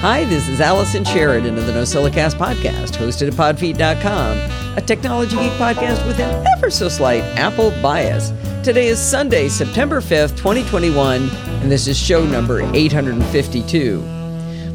Hi, this is Allison Sheridan of the NosillaCast podcast, hosted at podfeet.com, a technology geek podcast with an ever so slight Apple bias. Today is Sunday, September 5th, 2021, and this is show number 852.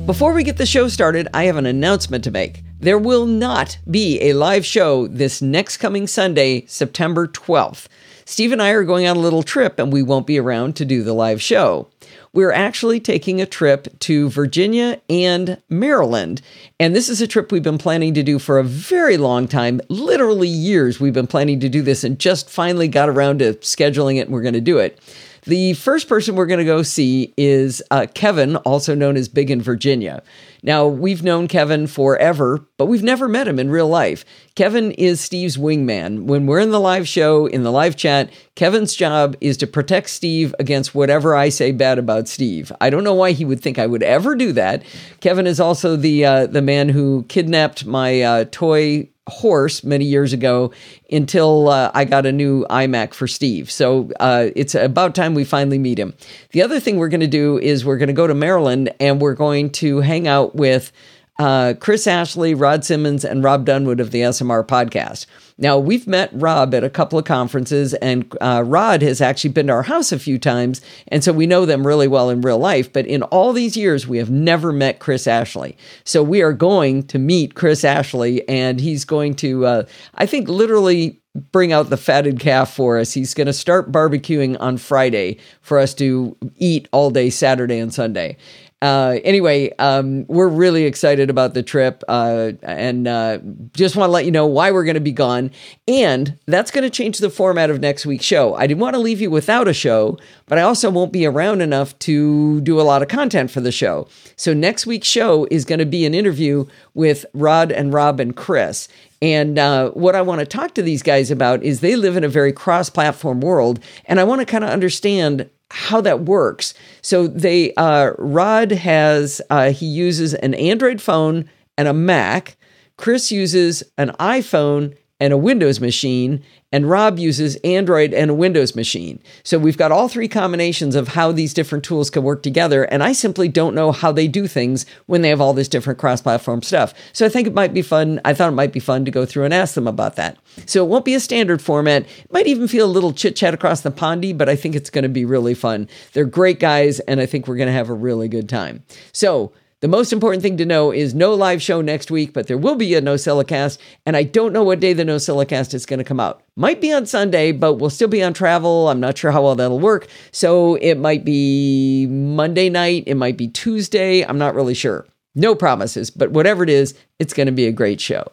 Before we get the show started, I have an announcement to make. There will not be a live show this next coming Sunday, September 12th. Steve and I are going on a little trip and we won't be around to do the live show. We're actually taking a trip to Virginia and Maryland. And this is a trip we've been planning to do for a very long time, literally years. We've been planning to do this and just finally got around to scheduling it and we're going to do it. The first person we're going to go see is uh, Kevin, also known as Big in Virginia. Now, we've known Kevin forever, but we've never met him in real life. Kevin is Steve's wingman. When we're in the live show, in the live chat, Kevin's job is to protect Steve against whatever I say bad about Steve. I don't know why he would think I would ever do that. Kevin is also the uh, the man who kidnapped my uh, toy horse many years ago until uh, I got a new iMac for Steve. So uh, it's about time we finally meet him. The other thing we're going to do is we're going to go to Maryland and we're going to hang out with uh, Chris Ashley, Rod Simmons, and Rob Dunwood of the SMR podcast. Now, we've met Rob at a couple of conferences, and uh, Rod has actually been to our house a few times, and so we know them really well in real life. But in all these years, we have never met Chris Ashley. So we are going to meet Chris Ashley, and he's going to, uh, I think, literally bring out the fatted calf for us. He's going to start barbecuing on Friday for us to eat all day Saturday and Sunday. Uh, anyway, um, we're really excited about the trip uh, and uh, just want to let you know why we're going to be gone. And that's going to change the format of next week's show. I didn't want to leave you without a show, but I also won't be around enough to do a lot of content for the show. So next week's show is going to be an interview with Rod and Rob and Chris. And uh, what I want to talk to these guys about is they live in a very cross platform world. And I want to kind of understand how that works. So they uh, Rod has uh, he uses an Android phone and a Mac. Chris uses an iPhone and a Windows machine, and Rob uses Android and a Windows machine. So we've got all three combinations of how these different tools can work together, and I simply don't know how they do things when they have all this different cross-platform stuff. So I think it might be fun. I thought it might be fun to go through and ask them about that. So it won't be a standard format. It might even feel a little chit-chat across the pondy, but I think it's going to be really fun. They're great guys, and I think we're going to have a really good time. So the most important thing to know is no live show next week, but there will be a No NosillaCast, and I don't know what day the No NosillaCast is going to come out. Might be on Sunday, but we'll still be on travel. I'm not sure how well that'll work. So it might be Monday night, it might be Tuesday. I'm not really sure. No promises, but whatever it is, it's going to be a great show.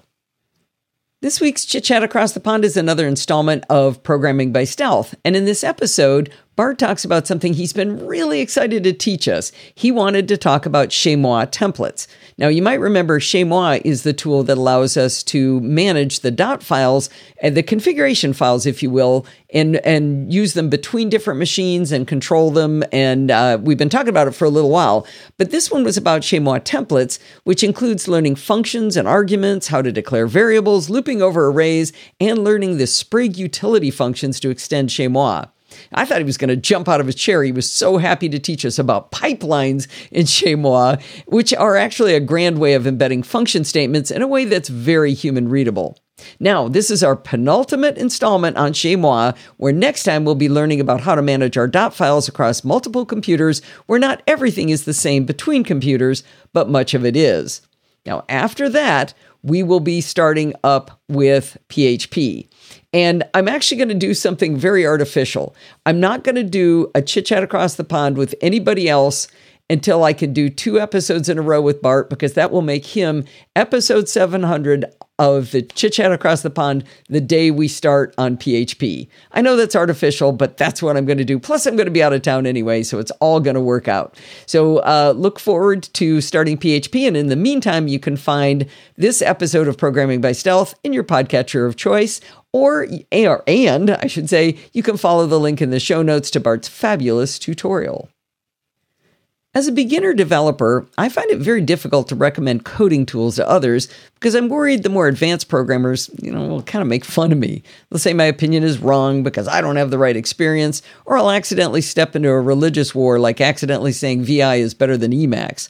This week's Chit Chat Across the Pond is another installment of Programming by Stealth. And in this episode, Bart talks about something he's been really excited to teach us. He wanted to talk about chezmoi templates. Now, you might remember Chez is the tool that allows us to manage the dot files and the configuration files, if you will, and, and use them between different machines and control them. And uh, we've been talking about it for a little while. But this one was about Chez templates, which includes learning functions and arguments, how to declare variables, looping over arrays, and learning the Sprig utility functions to extend Chez. I thought he was going to jump out of his chair. He was so happy to teach us about pipelines in chezmoi, which are actually a grand way of embedding function statements in a way that's very human readable. Now, this is our penultimate installment on Chez where next time we'll be learning about how to manage our dot files across multiple computers where not everything is the same between computers, but much of it is. Now, after that, we will be starting up with PHP. And I'm actually going to do something very artificial. I'm not going to do a chit chat across the pond with anybody else until I can do two episodes in a row with Bart because that will make him episode 700 of the chit chat across the pond the day we start on PHP. I know that's artificial, but that's what I'm going to do. Plus, I'm going to be out of town anyway, so it's all going to work out. So uh, look forward to starting PHP. And in the meantime, you can find this episode of Programming by Stealth in your podcatcher of choice. Or, and I should say, you can follow the link in the show notes to Bart's fabulous tutorial. As a beginner developer, I find it very difficult to recommend coding tools to others because I'm worried the more advanced programmers, you know, will kind of make fun of me. They'll say my opinion is wrong because I don't have the right experience, or I'll accidentally step into a religious war like accidentally saying VI is better than Emacs.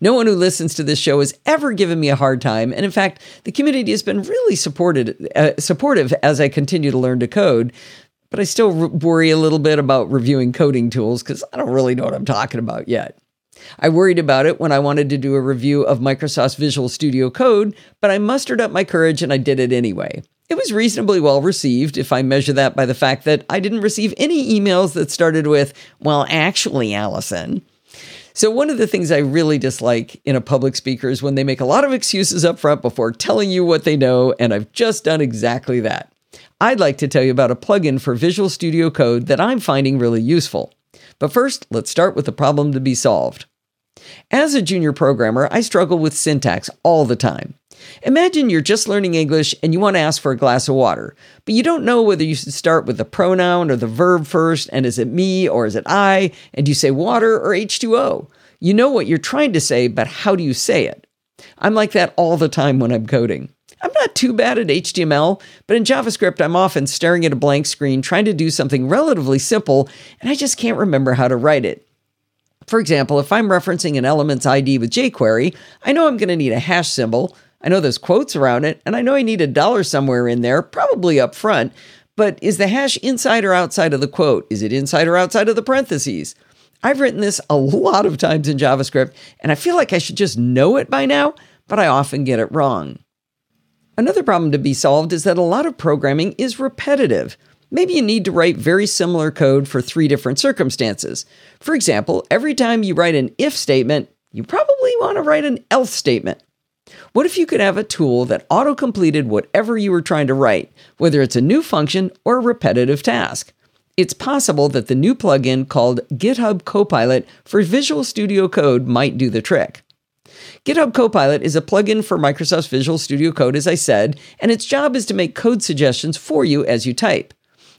No one who listens to this show has ever given me a hard time, and in fact, the community has been really supported, uh, supportive as I continue to learn to code. But I still worry a little bit about reviewing coding tools because I don't really know what I'm talking about yet. I worried about it when I wanted to do a review of Microsoft's Visual Studio Code, but I mustered up my courage and I did it anyway. It was reasonably well received if I measure that by the fact that I didn't receive any emails that started with, well, actually, Allison. So, one of the things I really dislike in a public speaker is when they make a lot of excuses up front before telling you what they know, and I've just done exactly that. I'd like to tell you about a plugin for Visual Studio Code that I'm finding really useful. But first, let's start with the problem to be solved. As a junior programmer, I struggle with syntax all the time. Imagine you're just learning English and you want to ask for a glass of water, but you don't know whether you should start with the pronoun or the verb first, and is it me or is it I, and do you say water or H2O. You know what you're trying to say, but how do you say it? I'm like that all the time when I'm coding. I'm not too bad at HTML, but in JavaScript, I'm often staring at a blank screen trying to do something relatively simple, and I just can't remember how to write it. For example, if I'm referencing an element's ID with jQuery, I know I'm going to need a hash symbol. I know there's quotes around it, and I know I need a dollar somewhere in there, probably up front. But is the hash inside or outside of the quote? Is it inside or outside of the parentheses? I've written this a lot of times in JavaScript, and I feel like I should just know it by now, but I often get it wrong. Another problem to be solved is that a lot of programming is repetitive. Maybe you need to write very similar code for three different circumstances. For example, every time you write an if statement, you probably want to write an else statement. What if you could have a tool that auto completed whatever you were trying to write, whether it's a new function or a repetitive task? It's possible that the new plugin called GitHub Copilot for Visual Studio Code might do the trick. GitHub Copilot is a plugin for Microsoft's Visual Studio Code, as I said, and its job is to make code suggestions for you as you type.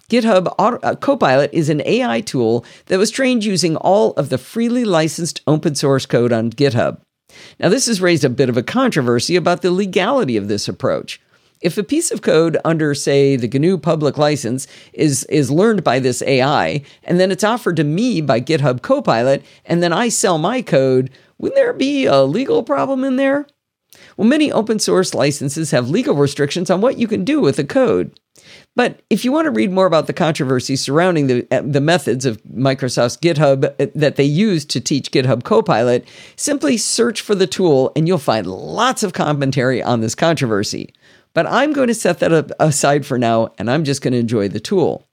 GitHub Auto, uh, Copilot is an AI tool that was trained using all of the freely licensed open source code on GitHub. Now, this has raised a bit of a controversy about the legality of this approach. If a piece of code under, say, the GNU public license is, is learned by this AI, and then it's offered to me by GitHub Copilot, and then I sell my code, wouldn't there be a legal problem in there? Well, many open source licenses have legal restrictions on what you can do with the code. But if you want to read more about the controversy surrounding the, uh, the methods of Microsoft's GitHub uh, that they use to teach GitHub Copilot, simply search for the tool and you'll find lots of commentary on this controversy. But I'm going to set that aside for now and I'm just going to enjoy the tool.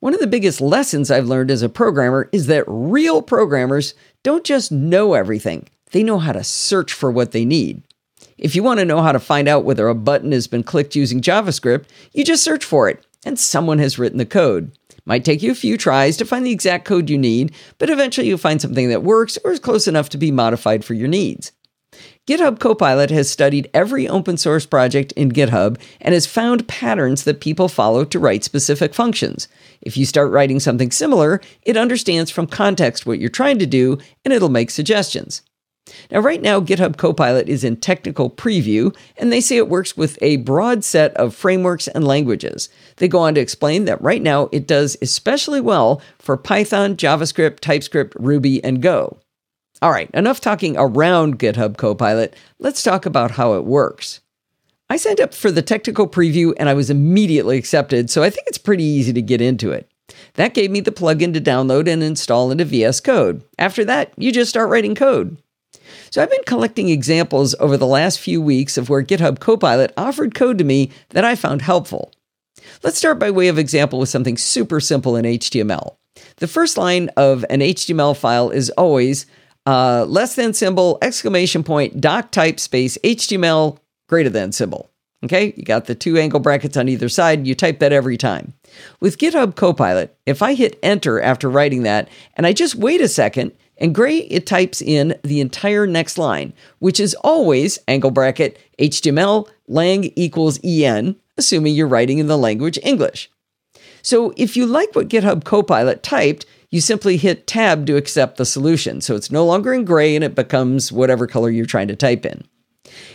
One of the biggest lessons I've learned as a programmer is that real programmers don't just know everything, they know how to search for what they need. If you want to know how to find out whether a button has been clicked using JavaScript, you just search for it, and someone has written the code. Might take you a few tries to find the exact code you need, but eventually you'll find something that works or is close enough to be modified for your needs. GitHub Copilot has studied every open source project in GitHub and has found patterns that people follow to write specific functions. If you start writing something similar, it understands from context what you're trying to do and it'll make suggestions. Now, right now, GitHub Copilot is in technical preview, and they say it works with a broad set of frameworks and languages. They go on to explain that right now it does especially well for Python, JavaScript, TypeScript, Ruby, and Go. All right, enough talking around GitHub Copilot. Let's talk about how it works. I signed up for the technical preview and I was immediately accepted, so I think it's pretty easy to get into it. That gave me the plugin to download and install into VS Code. After that, you just start writing code. So I've been collecting examples over the last few weeks of where GitHub Copilot offered code to me that I found helpful. Let's start by way of example with something super simple in HTML. The first line of an HTML file is always uh, less than symbol, exclamation point, doc type space, HTML greater than symbol. Okay, you got the two angle brackets on either side. You type that every time. With GitHub Copilot, if I hit enter after writing that and I just wait a second, and gray, it types in the entire next line, which is always angle bracket HTML lang equals en, assuming you're writing in the language English. So if you like what GitHub Copilot typed, you simply hit tab to accept the solution. So it's no longer in gray and it becomes whatever color you're trying to type in.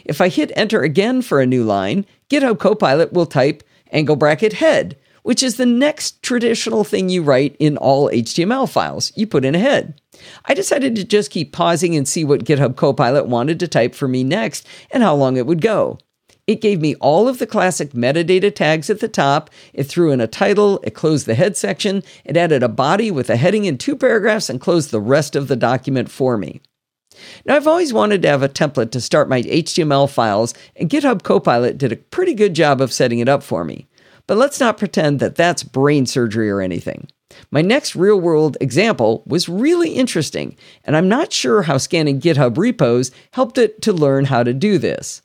If I hit enter again for a new line, GitHub Copilot will type angle bracket head, which is the next traditional thing you write in all HTML files. You put in a head. I decided to just keep pausing and see what GitHub Copilot wanted to type for me next and how long it would go. It gave me all of the classic metadata tags at the top. It threw in a title, it closed the head section, it added a body with a heading and two paragraphs, and closed the rest of the document for me. Now, I've always wanted to have a template to start my HTML files, and GitHub Copilot did a pretty good job of setting it up for me. But let's not pretend that that's brain surgery or anything. My next real world example was really interesting, and I'm not sure how scanning GitHub repos helped it to learn how to do this.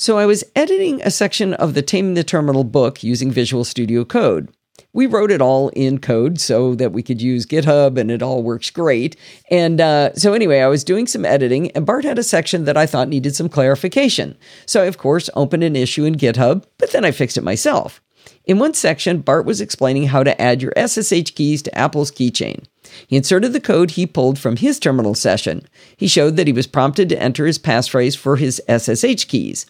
So I was editing a section of the Taming the Terminal book using Visual Studio Code. We wrote it all in code so that we could use GitHub and it all works great. And uh, so, anyway, I was doing some editing and Bart had a section that I thought needed some clarification. So, I, of course, opened an issue in GitHub, but then I fixed it myself. In one section, Bart was explaining how to add your SSH keys to Apple's keychain. He inserted the code he pulled from his terminal session. He showed that he was prompted to enter his passphrase for his SSH keys.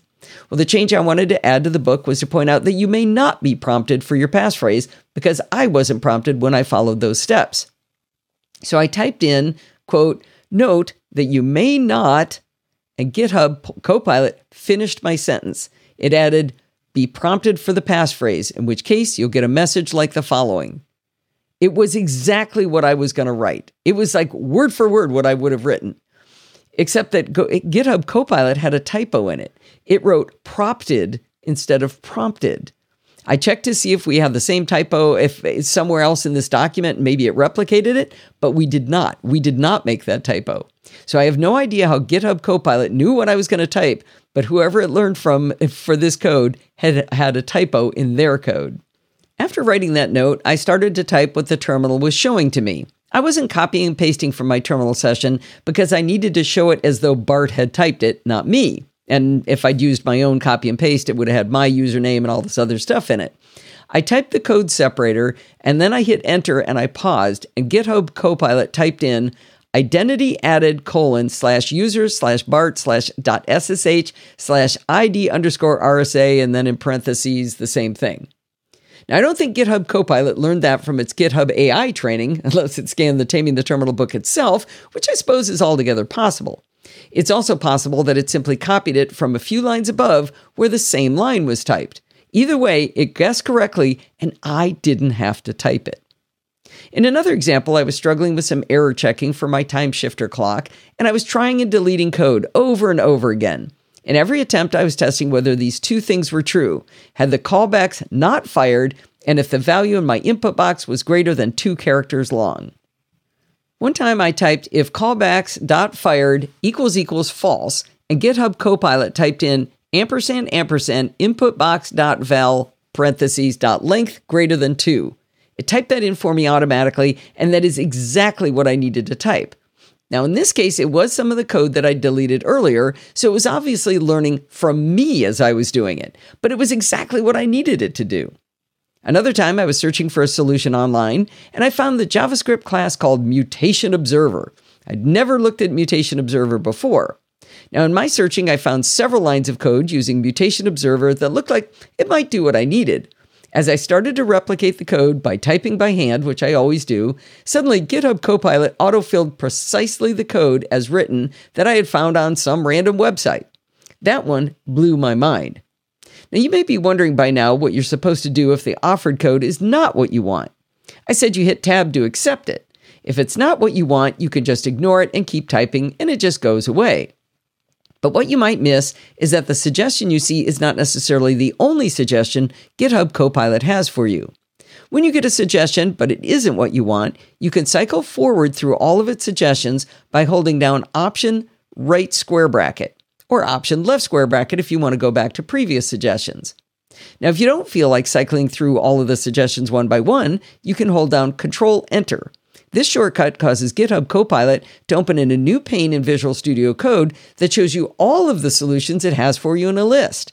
Well, the change I wanted to add to the book was to point out that you may not be prompted for your passphrase because I wasn't prompted when I followed those steps. So I typed in, quote, note that you may not, and GitHub Copilot finished my sentence. It added, be prompted for the passphrase, in which case you'll get a message like the following. It was exactly what I was going to write. It was like word for word what I would have written except that GitHub Copilot had a typo in it. It wrote prompted instead of prompted. I checked to see if we have the same typo, if it's somewhere else in this document, maybe it replicated it, but we did not. We did not make that typo. So I have no idea how GitHub Copilot knew what I was going to type, but whoever it learned from for this code had had a typo in their code. After writing that note, I started to type what the terminal was showing to me. I wasn't copying and pasting from my terminal session because I needed to show it as though Bart had typed it, not me. And if I'd used my own copy and paste, it would have had my username and all this other stuff in it. I typed the code separator and then I hit enter and I paused and GitHub Copilot typed in identity added colon slash user slash bart slash dot ssh slash id underscore rsa and then in parentheses the same thing. Now, I don't think GitHub Copilot learned that from its GitHub AI training, unless it scanned the Taming the Terminal book itself, which I suppose is altogether possible. It's also possible that it simply copied it from a few lines above where the same line was typed. Either way, it guessed correctly, and I didn't have to type it. In another example, I was struggling with some error checking for my time shifter clock, and I was trying and deleting code over and over again. In every attempt, I was testing whether these two things were true. Had the callbacks not fired, and if the value in my input box was greater than two characters long. One time I typed if callbacks dot fired equals equals false, and GitHub Copilot typed in ampersand ampersand input box dot val parentheses dot length greater than two. It typed that in for me automatically, and that is exactly what I needed to type. Now, in this case, it was some of the code that I deleted earlier, so it was obviously learning from me as I was doing it, but it was exactly what I needed it to do. Another time, I was searching for a solution online, and I found the JavaScript class called Mutation Observer. I'd never looked at Mutation Observer before. Now, in my searching, I found several lines of code using Mutation Observer that looked like it might do what I needed. As I started to replicate the code by typing by hand, which I always do, suddenly GitHub Copilot autofilled precisely the code as written that I had found on some random website. That one blew my mind. Now, you may be wondering by now what you're supposed to do if the offered code is not what you want. I said you hit tab to accept it. If it's not what you want, you can just ignore it and keep typing, and it just goes away. But what you might miss is that the suggestion you see is not necessarily the only suggestion GitHub Copilot has for you. When you get a suggestion, but it isn't what you want, you can cycle forward through all of its suggestions by holding down Option right square bracket or Option left square bracket if you want to go back to previous suggestions. Now, if you don't feel like cycling through all of the suggestions one by one, you can hold down Control Enter this shortcut causes GitHub Copilot to open in a new pane in Visual Studio Code that shows you all of the solutions it has for you in a list.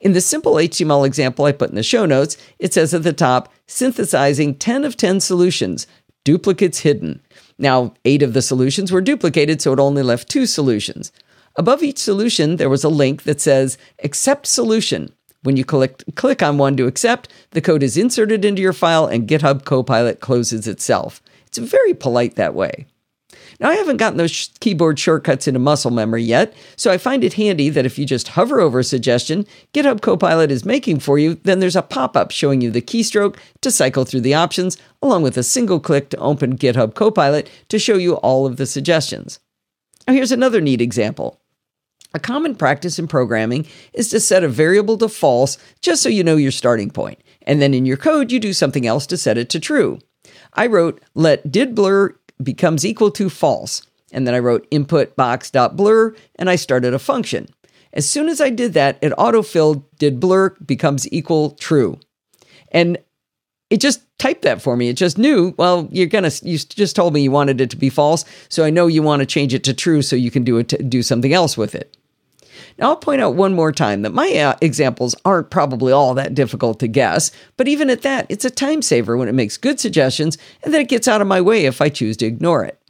In the simple HTML example I put in the show notes, it says at the top, synthesizing 10 of 10 solutions, duplicates hidden. Now, eight of the solutions were duplicated, so it only left two solutions. Above each solution, there was a link that says, Accept Solution. When you click, click on one to accept, the code is inserted into your file and GitHub Copilot closes itself. It's very polite that way. Now, I haven't gotten those sh- keyboard shortcuts into muscle memory yet, so I find it handy that if you just hover over a suggestion GitHub Copilot is making for you, then there's a pop up showing you the keystroke to cycle through the options, along with a single click to open GitHub Copilot to show you all of the suggestions. Now, here's another neat example. A common practice in programming is to set a variable to false just so you know your starting point, and then in your code, you do something else to set it to true. I wrote let did blur becomes equal to false. And then I wrote input box.blur and I started a function. As soon as I did that, it autofilled did blur becomes equal true. And it just typed that for me. It just knew, well, you're going to you just told me you wanted it to be false, so I know you want to change it to true so you can do it to, do something else with it. Now, I'll point out one more time that my uh, examples aren't probably all that difficult to guess, but even at that, it's a time saver when it makes good suggestions and then it gets out of my way if I choose to ignore it.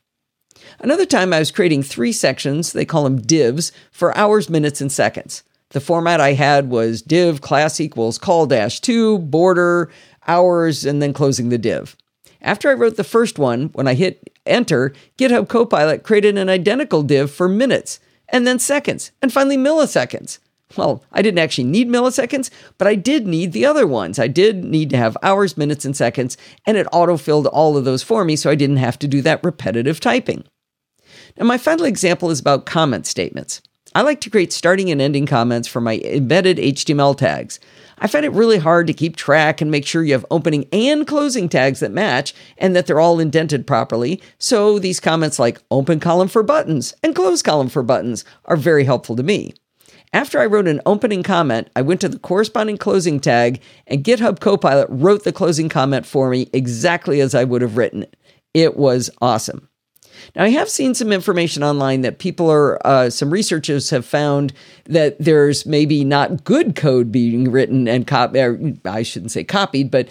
Another time I was creating three sections, they call them divs, for hours, minutes, and seconds. The format I had was div class equals call dash two, border, hours, and then closing the div. After I wrote the first one, when I hit enter, GitHub Copilot created an identical div for minutes and then seconds, and finally milliseconds. Well, I didn't actually need milliseconds, but I did need the other ones. I did need to have hours, minutes, and seconds, and it autofilled all of those for me so I didn't have to do that repetitive typing. Now, my final example is about comment statements. I like to create starting and ending comments for my embedded HTML tags. I find it really hard to keep track and make sure you have opening and closing tags that match and that they're all indented properly. So these comments like open column for buttons and close column for buttons are very helpful to me. After I wrote an opening comment, I went to the corresponding closing tag and GitHub Copilot wrote the closing comment for me exactly as I would have written it. It was awesome. Now, I have seen some information online that people are, uh, some researchers have found that there's maybe not good code being written and copied, I shouldn't say copied, but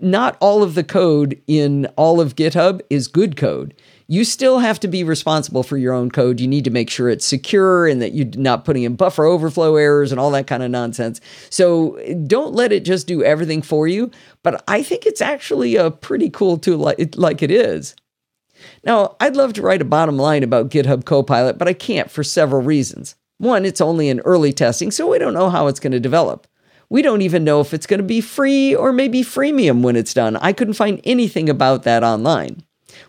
not all of the code in all of GitHub is good code. You still have to be responsible for your own code. You need to make sure it's secure and that you're not putting in buffer overflow errors and all that kind of nonsense. So don't let it just do everything for you. But I think it's actually a pretty cool tool like, like it is. Now, I'd love to write a bottom line about GitHub Copilot, but I can't for several reasons. One, it's only in early testing, so we don't know how it's going to develop. We don't even know if it's going to be free or maybe freemium when it's done. I couldn't find anything about that online.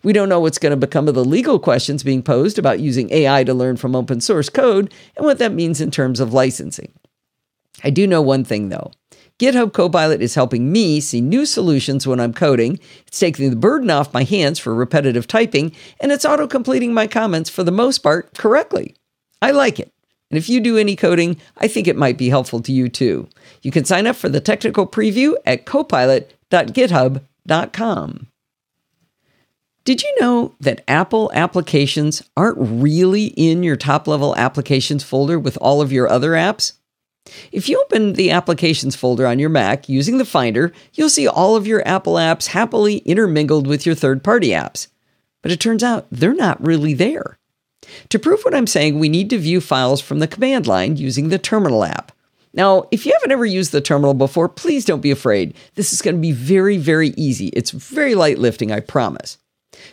We don't know what's going to become of the legal questions being posed about using AI to learn from open source code and what that means in terms of licensing. I do know one thing though. GitHub Copilot is helping me see new solutions when I'm coding. It's taking the burden off my hands for repetitive typing, and it's auto completing my comments for the most part correctly. I like it. And if you do any coding, I think it might be helpful to you too. You can sign up for the technical preview at copilot.github.com. Did you know that Apple applications aren't really in your top level applications folder with all of your other apps? If you open the Applications folder on your Mac using the Finder, you'll see all of your Apple apps happily intermingled with your third party apps. But it turns out they're not really there. To prove what I'm saying, we need to view files from the command line using the Terminal app. Now, if you haven't ever used the terminal before, please don't be afraid. This is going to be very, very easy. It's very light lifting, I promise.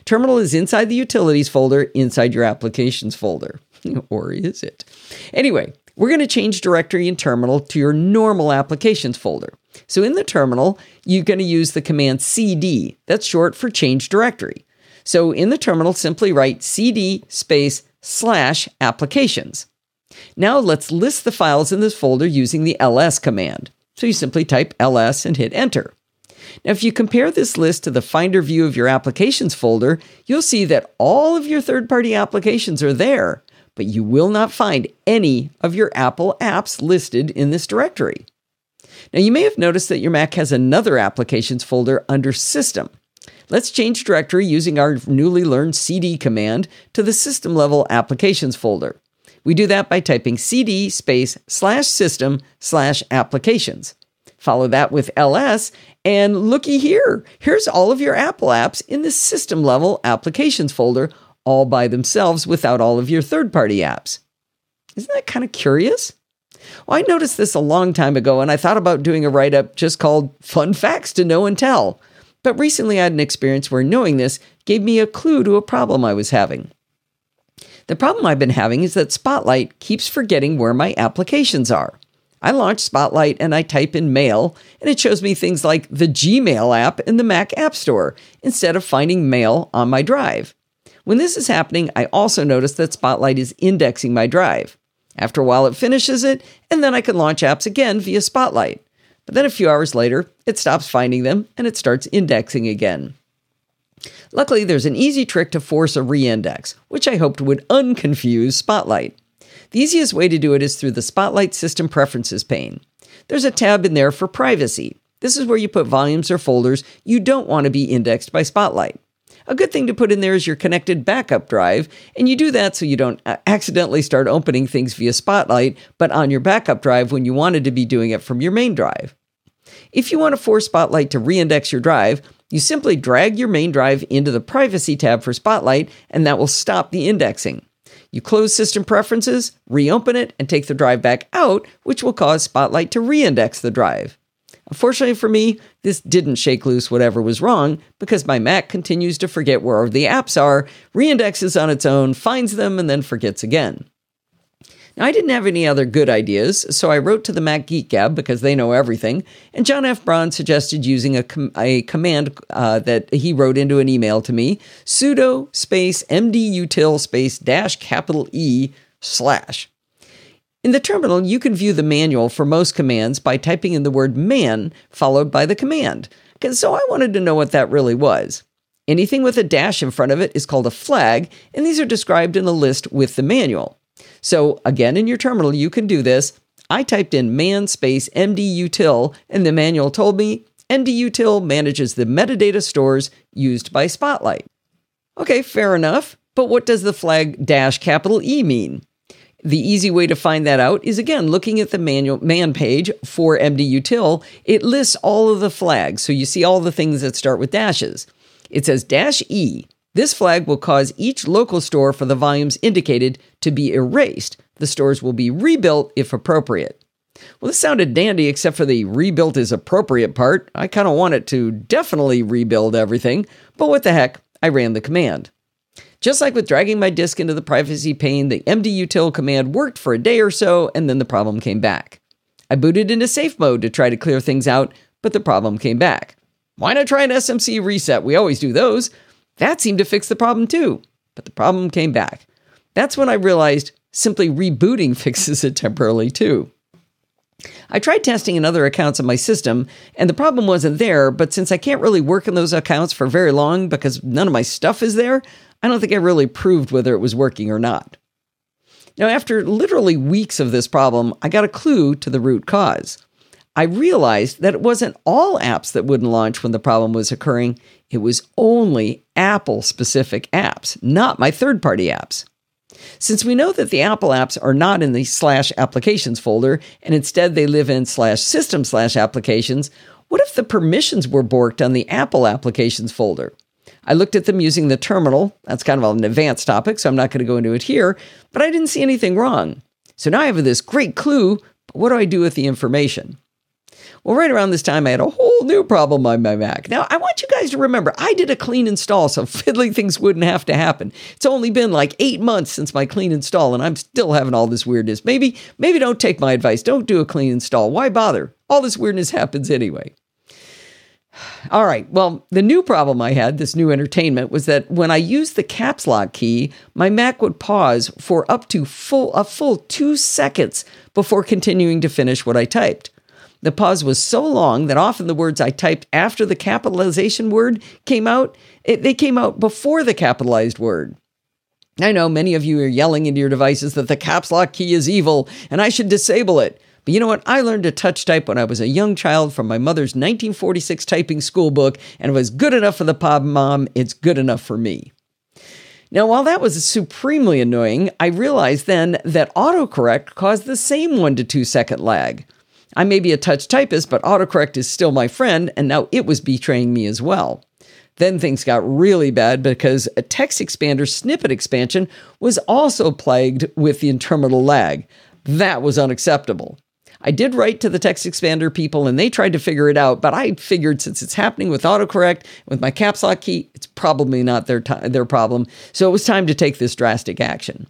Terminal is inside the Utilities folder, inside your Applications folder. or is it? Anyway, we're going to change directory in terminal to your normal applications folder. So in the terminal, you're going to use the command cd. That's short for change directory. So in the terminal, simply write cd space slash applications. Now let's list the files in this folder using the ls command. So you simply type ls and hit enter. Now, if you compare this list to the Finder view of your applications folder, you'll see that all of your third party applications are there, but you will not find any of your Apple apps listed in this directory. Now, you may have noticed that your Mac has another applications folder under System. Let's change directory using our newly learned cd command to the system level applications folder. We do that by typing cd space slash system slash applications. Follow that with ls, and looky here. Here's all of your Apple apps in the system level applications folder, all by themselves without all of your third party apps. Isn't that kind of curious? Well, I noticed this a long time ago and I thought about doing a write up just called Fun Facts to Know and Tell. But recently I had an experience where knowing this gave me a clue to a problem I was having. The problem I've been having is that Spotlight keeps forgetting where my applications are. I launch Spotlight and I type in mail, and it shows me things like the Gmail app in the Mac App Store instead of finding mail on my drive. When this is happening, I also notice that Spotlight is indexing my drive. After a while, it finishes it, and then I can launch apps again via Spotlight. But then a few hours later, it stops finding them and it starts indexing again. Luckily, there's an easy trick to force a reindex, which I hoped would unconfuse Spotlight. The easiest way to do it is through the Spotlight System Preferences pane. There's a tab in there for privacy. This is where you put volumes or folders you don't want to be indexed by Spotlight. A good thing to put in there is your connected backup drive, and you do that so you don't uh, accidentally start opening things via Spotlight, but on your backup drive when you wanted to be doing it from your main drive. If you want to force Spotlight to reindex your drive, you simply drag your main drive into the Privacy tab for Spotlight, and that will stop the indexing. You close System Preferences, reopen it, and take the drive back out, which will cause Spotlight to reindex the drive. Unfortunately for me, this didn't shake loose whatever was wrong because my Mac continues to forget where the apps are, reindexes on its own, finds them, and then forgets again. Now, I didn't have any other good ideas, so I wrote to the Mac Geek Gab because they know everything, and John F. Braun suggested using a, com- a command uh, that he wrote into an email to me sudo space mdutil space dash capital E slash. In the terminal, you can view the manual for most commands by typing in the word man followed by the command. So I wanted to know what that really was. Anything with a dash in front of it is called a flag, and these are described in a list with the manual. So again, in your terminal, you can do this. I typed in man space mdutil, and the manual told me mdutil manages the metadata stores used by Spotlight. Okay, fair enough. But what does the flag dash capital E mean? The easy way to find that out is again looking at the manual man page for mdutil. It lists all of the flags, so you see all the things that start with dashes. It says dash E this flag will cause each local store for the volumes indicated to be erased. The stores will be rebuilt if appropriate. Well, this sounded dandy except for the rebuilt is appropriate part. I kind of want it to definitely rebuild everything, but what the heck, I ran the command. Just like with dragging my disk into the privacy pane, the mdutil command worked for a day or so, and then the problem came back. I booted into safe mode to try to clear things out, but the problem came back. Why not try an SMC reset? We always do those. That seemed to fix the problem too, but the problem came back. That's when I realized simply rebooting fixes it temporarily too. I tried testing in other accounts on my system, and the problem wasn't there, but since I can't really work in those accounts for very long because none of my stuff is there, I don't think I really proved whether it was working or not. Now, after literally weeks of this problem, I got a clue to the root cause. I realized that it wasn't all apps that wouldn't launch when the problem was occurring. It was only Apple specific apps, not my third party apps. Since we know that the Apple apps are not in the slash applications folder and instead they live in slash system slash applications, what if the permissions were borked on the Apple applications folder? I looked at them using the terminal. That's kind of an advanced topic, so I'm not going to go into it here, but I didn't see anything wrong. So now I have this great clue, but what do I do with the information? Well, right around this time, I had a whole new problem on my Mac. Now, I want you guys to remember, I did a clean install, so fiddly things wouldn't have to happen. It's only been like eight months since my clean install, and I'm still having all this weirdness. Maybe, maybe don't take my advice. Don't do a clean install. Why bother? All this weirdness happens anyway. All right. Well, the new problem I had, this new entertainment, was that when I used the caps lock key, my Mac would pause for up to full a full two seconds before continuing to finish what I typed. The pause was so long that often the words I typed after the capitalization word came out, it, they came out before the capitalized word. I know many of you are yelling into your devices that the caps lock key is evil and I should disable it. But you know what? I learned to touch type when I was a young child from my mother's 1946 typing school book, and it was good enough for the pop mom, it's good enough for me. Now, while that was supremely annoying, I realized then that autocorrect caused the same one to two second lag. I may be a touch typist, but autocorrect is still my friend, and now it was betraying me as well. Then things got really bad because a TextExpander snippet expansion was also plagued with the interminable lag. That was unacceptable. I did write to the TextExpander people and they tried to figure it out, but I figured since it's happening with autocorrect, with my caps lock key, it's probably not their, t- their problem. So it was time to take this drastic action.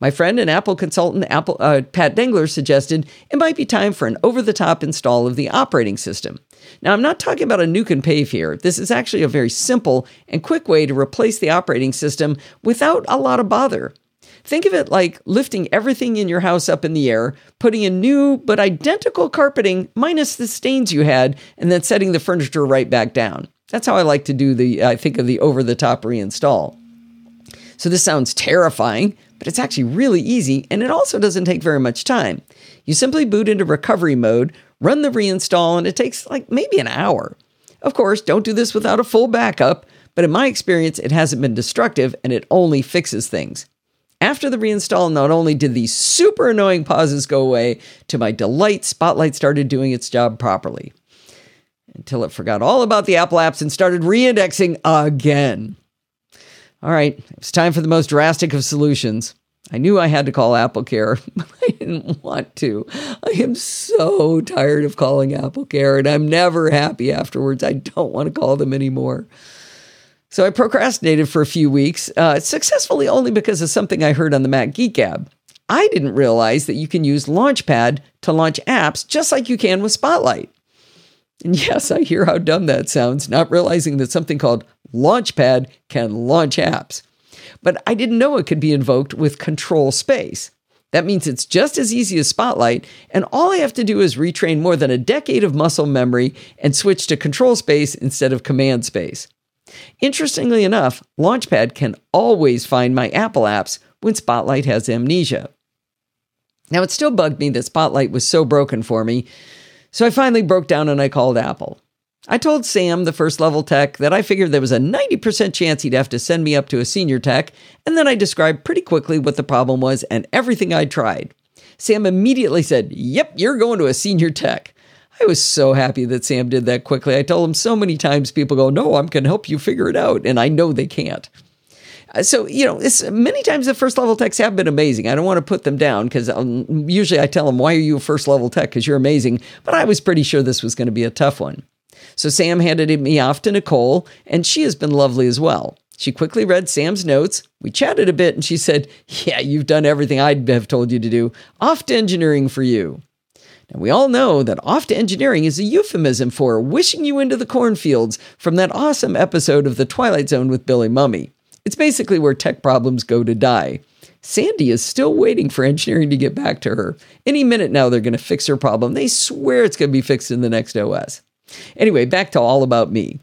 My friend and Apple consultant Apple, uh, Pat Dengler suggested it might be time for an over the top install of the operating system. Now, I'm not talking about a nuke and pave here. This is actually a very simple and quick way to replace the operating system without a lot of bother. Think of it like lifting everything in your house up in the air, putting in new but identical carpeting minus the stains you had, and then setting the furniture right back down. That's how I like to do the, I think of the over the top reinstall. So this sounds terrifying, but it's actually really easy and it also doesn't take very much time. You simply boot into recovery mode, run the reinstall, and it takes like maybe an hour. Of course, don't do this without a full backup, but in my experience, it hasn't been destructive and it only fixes things. After the reinstall, not only did these super annoying pauses go away, to my delight, Spotlight started doing its job properly. Until it forgot all about the Apple apps and started reindexing again. All right, it's time for the most drastic of solutions. I knew I had to call AppleCare, but I didn't want to. I am so tired of calling AppleCare, and I'm never happy afterwards. I don't want to call them anymore. So I procrastinated for a few weeks, uh, successfully only because of something I heard on the Mac Geek Gab. I didn't realize that you can use Launchpad to launch apps just like you can with Spotlight. And yes, I hear how dumb that sounds, not realizing that something called Launchpad can launch apps. But I didn't know it could be invoked with control space. That means it's just as easy as Spotlight, and all I have to do is retrain more than a decade of muscle memory and switch to control space instead of command space. Interestingly enough, Launchpad can always find my Apple apps when Spotlight has amnesia. Now, it still bugged me that Spotlight was so broken for me, so I finally broke down and I called Apple. I told Sam, the first level tech, that I figured there was a 90% chance he'd have to send me up to a senior tech, and then I described pretty quickly what the problem was and everything I'd tried. Sam immediately said, Yep, you're going to a senior tech. I was so happy that Sam did that quickly. I told him so many times people go, No, I'm going to help you figure it out. And I know they can't. Uh, so, you know, many times the first level techs have been amazing. I don't want to put them down because um, usually I tell them, Why are you a first level tech? Because you're amazing. But I was pretty sure this was going to be a tough one. So Sam handed me off to Nicole, and she has been lovely as well. She quickly read Sam's notes. We chatted a bit, and she said, Yeah, you've done everything I'd have told you to do. Off to engineering for you. Now, we all know that off to engineering is a euphemism for wishing you into the cornfields from that awesome episode of The Twilight Zone with Billy Mumy. It's basically where tech problems go to die. Sandy is still waiting for engineering to get back to her. Any minute now, they're going to fix her problem. They swear it's going to be fixed in the next OS. Anyway, back to all about me.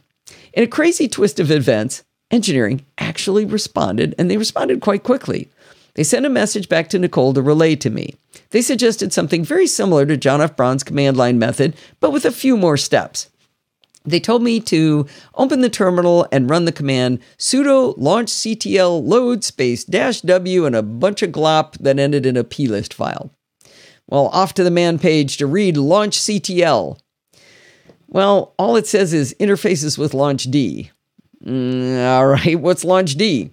In a crazy twist of events, engineering actually responded, and they responded quite quickly. They sent a message back to Nicole to relay to me. They suggested something very similar to John F. Braun's command line method, but with a few more steps. They told me to open the terminal and run the command sudo launchctl load space dash w and a bunch of glop that ended in a plist file. Well, off to the man page to read launchctl. Well, all it says is interfaces with launchd. Mm, all right, what's launchd?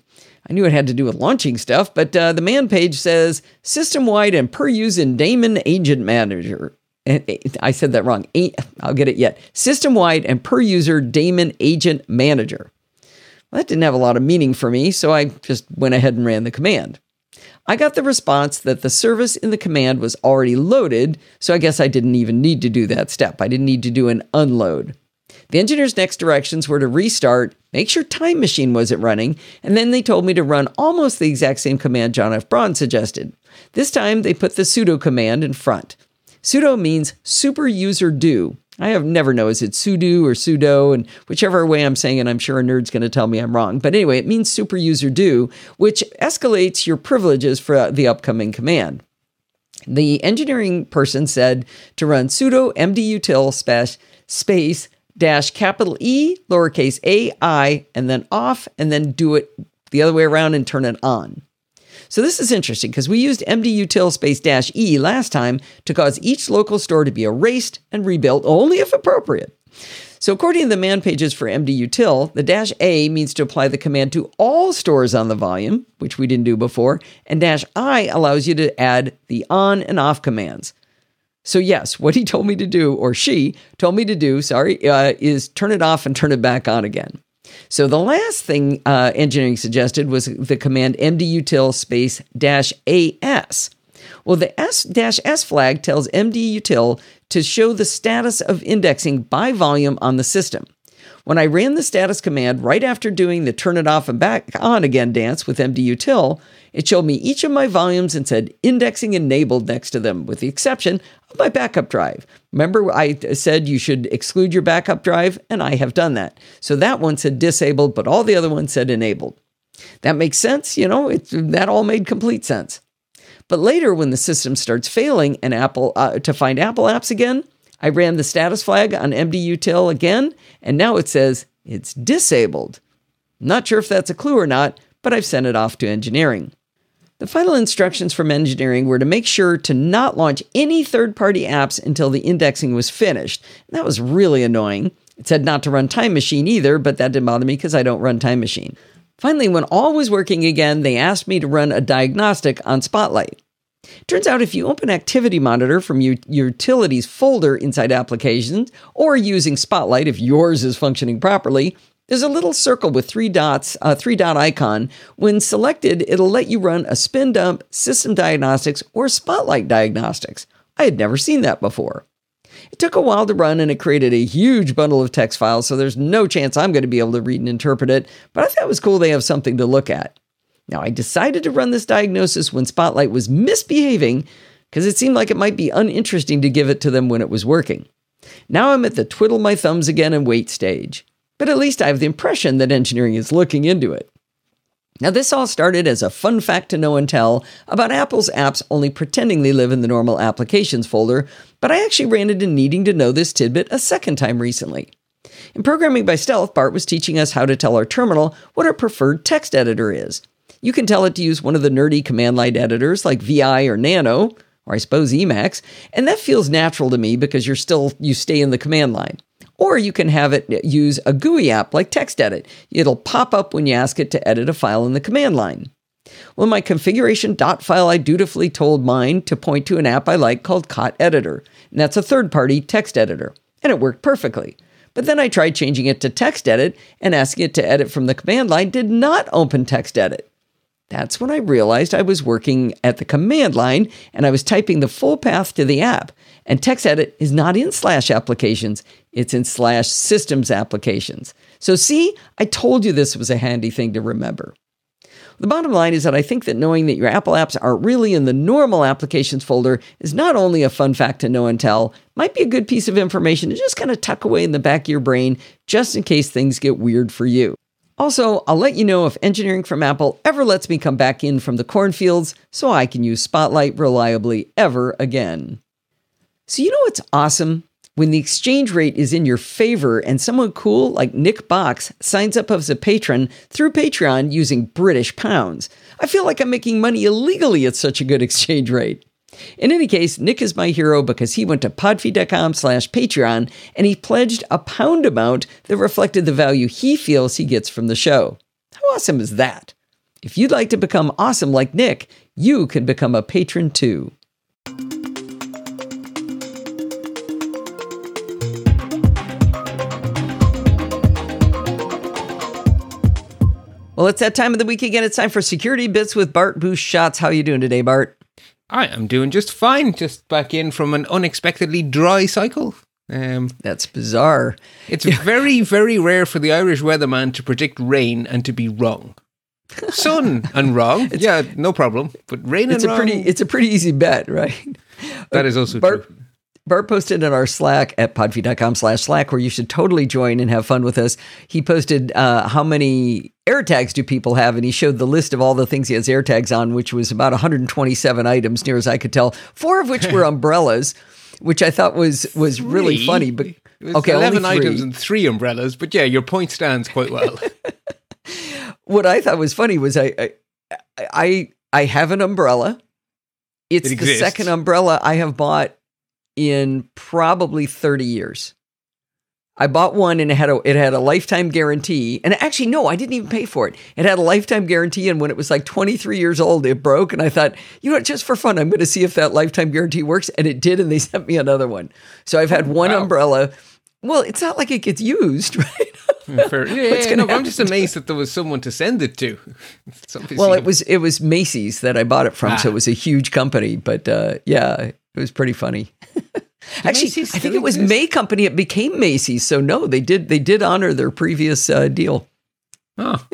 I knew it had to do with launching stuff, but uh, the man page says system wide and per user daemon agent manager. I said that wrong. I'll get it yet. System wide and per user daemon agent manager. Well, that didn't have a lot of meaning for me, so I just went ahead and ran the command. I got the response that the service in the command was already loaded, so I guess I didn't even need to do that step. I didn't need to do an unload. The engineer's next directions were to restart, make sure Time Machine wasn't running, and then they told me to run almost the exact same command John F. Braun suggested. This time they put the sudo command in front. Sudo means super user do, I have never know is it sudo or sudo, and whichever way I'm saying it, I'm sure a nerd's going to tell me I'm wrong. But anyway, it means super user do, which escalates your privileges for the upcoming command. The engineering person said to run sudo mdutil space, space dash capital E lowercase a i and then off and then do it the other way around and turn it on. So this is interesting because we used mdutil space dash e last time to cause each local store to be erased and rebuilt only if appropriate. So according to the man pages for mdutil, the dash a means to apply the command to all stores on the volume, which we didn't do before, and dash i allows you to add the on and off commands. So, yes, what he told me to do, or she told me to do, sorry, uh, is turn it off and turn it back on again. So, the last thing uh, engineering suggested was the command mdutil space dash AS. Well, the S dash S flag tells mdutil to show the status of indexing by volume on the system. When I ran the status command right after doing the turn it off and back on again dance with mdutil, it showed me each of my volumes and said indexing enabled next to them, with the exception of my backup drive. Remember, I said you should exclude your backup drive, and I have done that. So that one said disabled, but all the other ones said enabled. That makes sense, you know, it, that all made complete sense. But later, when the system starts failing and Apple uh, to find Apple apps again, I ran the status flag on mdutil again, and now it says it's disabled. Not sure if that's a clue or not, but I've sent it off to engineering. The final instructions from engineering were to make sure to not launch any third party apps until the indexing was finished. that was really annoying. It said not to run Time Machine either, but that didn't bother me because I don't run Time Machine. Finally, when all was working again, they asked me to run a diagnostic on Spotlight. Turns out if you open Activity Monitor from your Utilities folder inside Applications, or using Spotlight if yours is functioning properly, there's a little circle with three dots, a three dot icon. When selected, it'll let you run a spin dump, system diagnostics, or spotlight diagnostics. I had never seen that before. It took a while to run and it created a huge bundle of text files, so there's no chance I'm going to be able to read and interpret it, but I thought it was cool they have something to look at. Now, I decided to run this diagnosis when Spotlight was misbehaving because it seemed like it might be uninteresting to give it to them when it was working. Now I'm at the twiddle my thumbs again and wait stage but at least I have the impression that engineering is looking into it. Now, this all started as a fun fact to know and tell about Apple's apps only pretending they live in the normal applications folder, but I actually ran into needing to know this tidbit a second time recently. In Programming by Stealth, Bart was teaching us how to tell our terminal what our preferred text editor is. You can tell it to use one of the nerdy command line editors like VI or Nano, or I suppose Emacs, and that feels natural to me because you're still you stay in the command line. Or you can have it use a GUI app like TextEdit. It'll pop up when you ask it to edit a file in the command line. Well, my configuration dot file, I dutifully told mine to point to an app I like called CotEditor, and that's a third party text editor, and it worked perfectly. But then I tried changing it to TextEdit, and asking it to edit from the command line did not open TextEdit. That's when I realized I was working at the command line and I was typing the full path to the app. And TextEdit is not in slash applications, it's in slash systems applications. So, see, I told you this was a handy thing to remember. The bottom line is that I think that knowing that your Apple apps are really in the normal applications folder is not only a fun fact to know and tell, might be a good piece of information to just kind of tuck away in the back of your brain just in case things get weird for you. Also, I'll let you know if engineering from Apple ever lets me come back in from the cornfields so I can use Spotlight reliably ever again. So, you know what's awesome? When the exchange rate is in your favor and someone cool like Nick Box signs up as a patron through Patreon using British pounds, I feel like I'm making money illegally at such a good exchange rate. In any case, Nick is my hero because he went to podfeet.com slash Patreon and he pledged a pound amount that reflected the value he feels he gets from the show. How awesome is that? If you'd like to become awesome like Nick, you can become a patron too. Well, it's that time of the week again. It's time for Security Bits with Bart Busschots. How are you doing today, Bart? I am doing just fine. Just back in from an unexpectedly dry cycle. Um, That's bizarre. It's very, very rare for the Irish weatherman to predict rain and to be wrong. Sun and wrong, yeah, no problem. But rain it's and a wrong, pretty, it's a pretty easy bet, right? That is also Bart, true. Bart posted in our Slack at podfeet.com slash Slack, where you should totally join and have fun with us. He posted uh, how many AirTags do people have, and he showed the list of all the things he has AirTags on, which was about 127 items, near as I could tell, four of which were umbrellas, which I thought was was Three? really funny. But okay, 11 only items and three umbrellas. But yeah, your point stands quite well. what I thought was funny was I I I, I have an umbrella. It's It the second umbrella I have bought in probably 30 years. I bought one and it had a it had a lifetime guarantee. And actually, no, I didn't even pay for it. It had a lifetime guarantee, and when it was like 23 years old, it broke. And I thought, you know what, just for fun, I'm going to see if that lifetime guarantee works. And it did, and they sent me another one. So I've had one Wow. umbrella. Well, it's not like it gets used, right? Fair. Yeah, yeah, no, I'm just amazed that there was someone to send it to. Well, it was it was Macy's that I bought it from, so Ah. it was a huge company. But uh, yeah, it was pretty funny. Actually, Macy's I think it was exist? May Company. It became Macy's. So no, they did they did honor their previous uh, deal. Oh.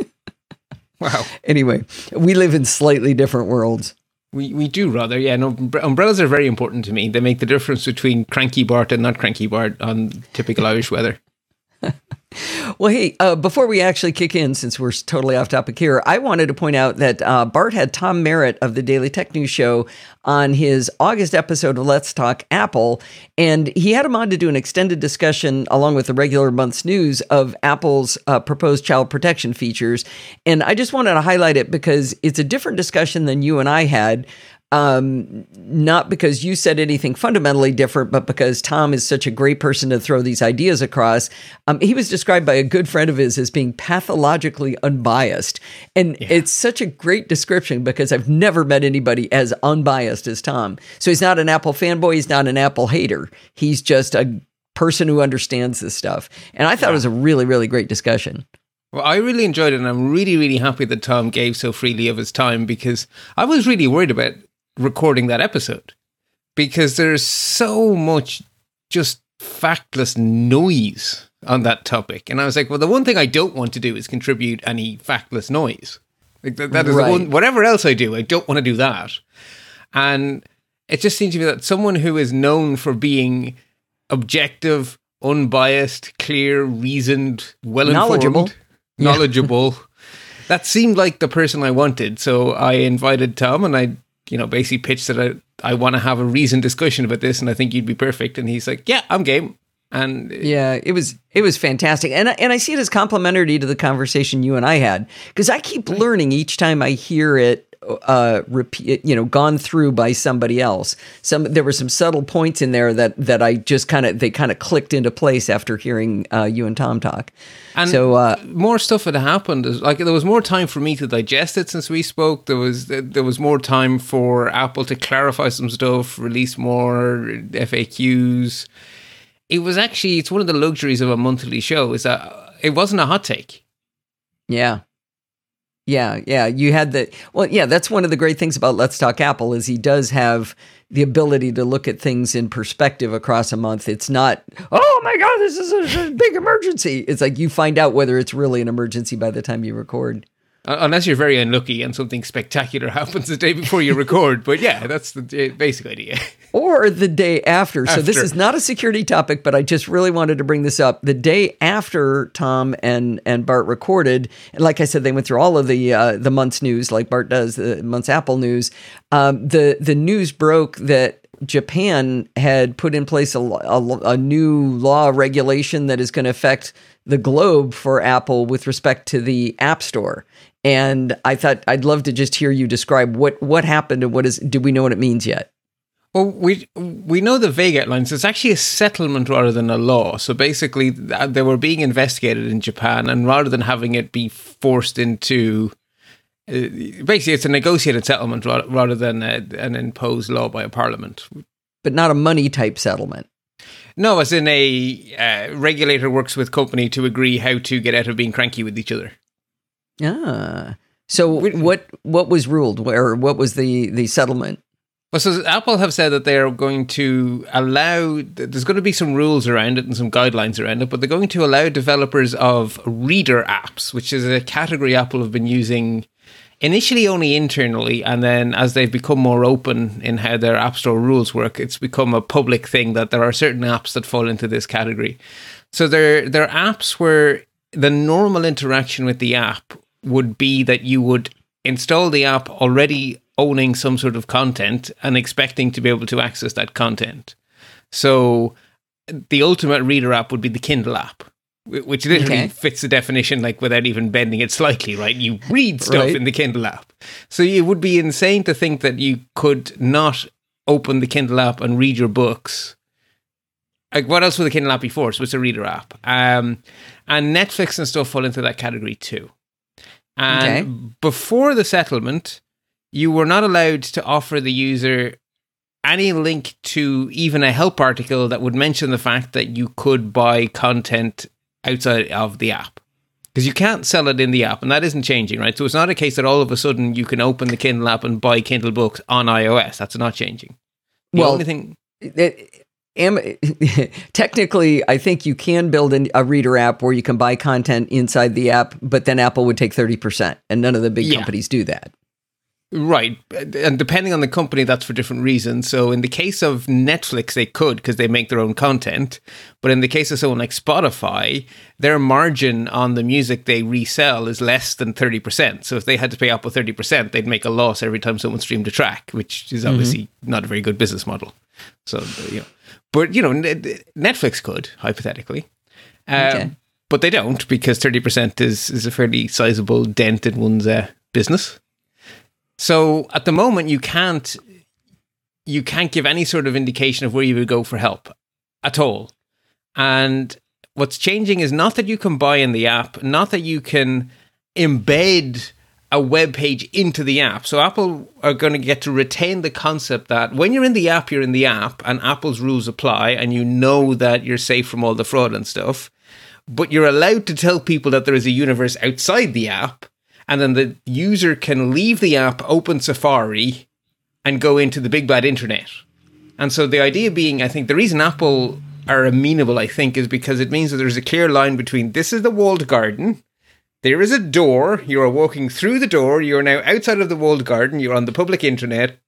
wow. Anyway, we live in slightly different worlds. We, we do rather, yeah. No, umbrellas are very important to me. They make the difference between cranky Bart and not cranky Bart on typical Irish weather. Well, hey, uh, before we actually kick in, since we're totally off topic here, I wanted to point out that uh, Bart had Tom Merritt of the Daily Tech News Show on his August episode of Let's Talk Apple, and he had him on to do an extended discussion along with the regular month's news of Apple's uh, proposed child protection features. And I just wanted to highlight it because it's a different discussion than you and I had um, not because you said anything fundamentally different, but because Tom is such a great person to throw these ideas across. Um, he was described by a good friend of his as being pathologically unbiased. And it's such a great description because I've never met anybody as unbiased as Tom. So he's not an Apple fanboy, he's not an Apple hater. He's just a person who understands this stuff. And I thought it was a really, really great discussion. Well, I really enjoyed it, and I'm really, really happy that Tom gave so freely of his time because I was really worried about recording that episode because there's so much just factless noise on that topic. And I was like, well, the one thing I don't want to do is contribute any factless noise. Like that, that is Right. the one, whatever else I do, I don't want to do that. And it just seems to me that someone who is known for being objective, unbiased, clear, reasoned, well Knowledgeable. informed, knowledgeable. that seemed like the person I wanted. So I invited Tom and I, you know, basically pitched that I, I want to have a reasoned discussion about this and I think you'd be perfect. And he's like, yeah, I'm game. And Yeah, it was it was fantastic, and I- and I see it as complimentary to the conversation you and I had because I keep learning each time I hear it. Uh, repeat, you know, gone through by somebody else. Some there were some subtle points in there that that I just kind of they kind of clicked into place after hearing uh, you and Tom talk. And so uh, more stuff had happened. Like there was more time for me to digest it since we spoke. There was there was more time for Apple to clarify some stuff, release more FAQs. It was actually it's one of the luxuries of a monthly show is that it wasn't a hot take. Yeah. Yeah, yeah. You had the well, yeah, that's one of the great things about Let's Talk Apple is he does have the ability to look at things in perspective across a month. It's not, oh my God, this is a, a big emergency. It's like you find out whether it's really an emergency by the time you record. Uh, Unless you're very unlucky and something spectacular happens the day before you record. But yeah, that's the uh, basic idea. Or the day after. So this is not a security topic, but I just really wanted to bring this up. The day after Tom and and Bart recorded, and like I said, they went through all of the uh, the month's news, like Bart does, the month's Apple news. Um, the the news broke that Japan had put in place a, a, a new law regulation that is going to affect the globe for Apple with respect to the App Store. And I thought I'd love to just hear you describe what what happened and what is. Do we know what it means yet? Well, we we know the vague outlines. It's actually a settlement rather than a law. So basically, they were being investigated in Japan, and rather than having it be forced into, uh, basically, it's a negotiated settlement ra- rather than a, an imposed law by a parliament. but not a money type settlement. No, as in a uh, regulator works with company to agree how to get out of being cranky with each other. Ah. So what what was ruled or what was the the settlement? Well, so Apple have said that they are going to allow. There's going to be some rules around it and some guidelines around it, but they're going to allow developers of reader apps, which is a category Apple have been using initially only internally, and then as they've become more open in how their App Store rules work, it's become a public thing that there are certain apps that fall into this category. So they're they're apps where the normal interaction with the app would be that you would install the app already owning some sort of content and expecting to be able to access that content. So the ultimate reader app would be the Kindle app, which literally Okay. fits the definition like without even bending it slightly, right? You read stuff Right. in the Kindle app. So it would be insane to think that you could not open the Kindle app and read your books like what else was the Kindle app before? So it's a reader app. Um, and Netflix and stuff fall into that category too. And Okay. before the settlement, you were not allowed to offer the user any link to even a help article that would mention the fact that you could buy content outside of the app. Because you can't sell it in the app, and that isn't changing, right? So it's not a case that all of a sudden you can open the Kindle app and buy Kindle books on iOS. That's not changing. The Well, only thing it, am, technically, I think you can build an, a reader app where you can buy content inside the app, but then Apple would take 30%, and none of the big Yeah. companies do that. Right. And depending on the company, that's for different reasons. So in the case of Netflix, they could because they make their own content. But in the case of someone like Spotify, their margin on the music they resell is less than 30%. So if they had to pay Apple 30%, they'd make a loss every time someone streamed a track, which is mm-hmm. obviously not a very good business model. So, you know, but, you know, Netflix could, hypothetically. Um, Okay. But they don't because 30% is, is a fairly sizable dent in one's uh, business. So at the moment, you can't you can't give any sort of indication of where you would go for help at all. And what's changing is not that you can buy in the app, not that you can embed a web page into the app. So Apple are going to get to retain the concept that when you're in the app, you're in the app, and Apple's rules apply, and you know that you're safe from all the fraud and stuff. But you're allowed to tell people that there is a universe outside the app and then the user can leave the app, open Safari, and go into the big bad internet. And so the idea being, I think the reason Apple are amenable, I think, is because it means that there's a clear line between this is the walled garden, there is a door, you are walking through the door, you are now outside of the walled garden, you're on the public internet.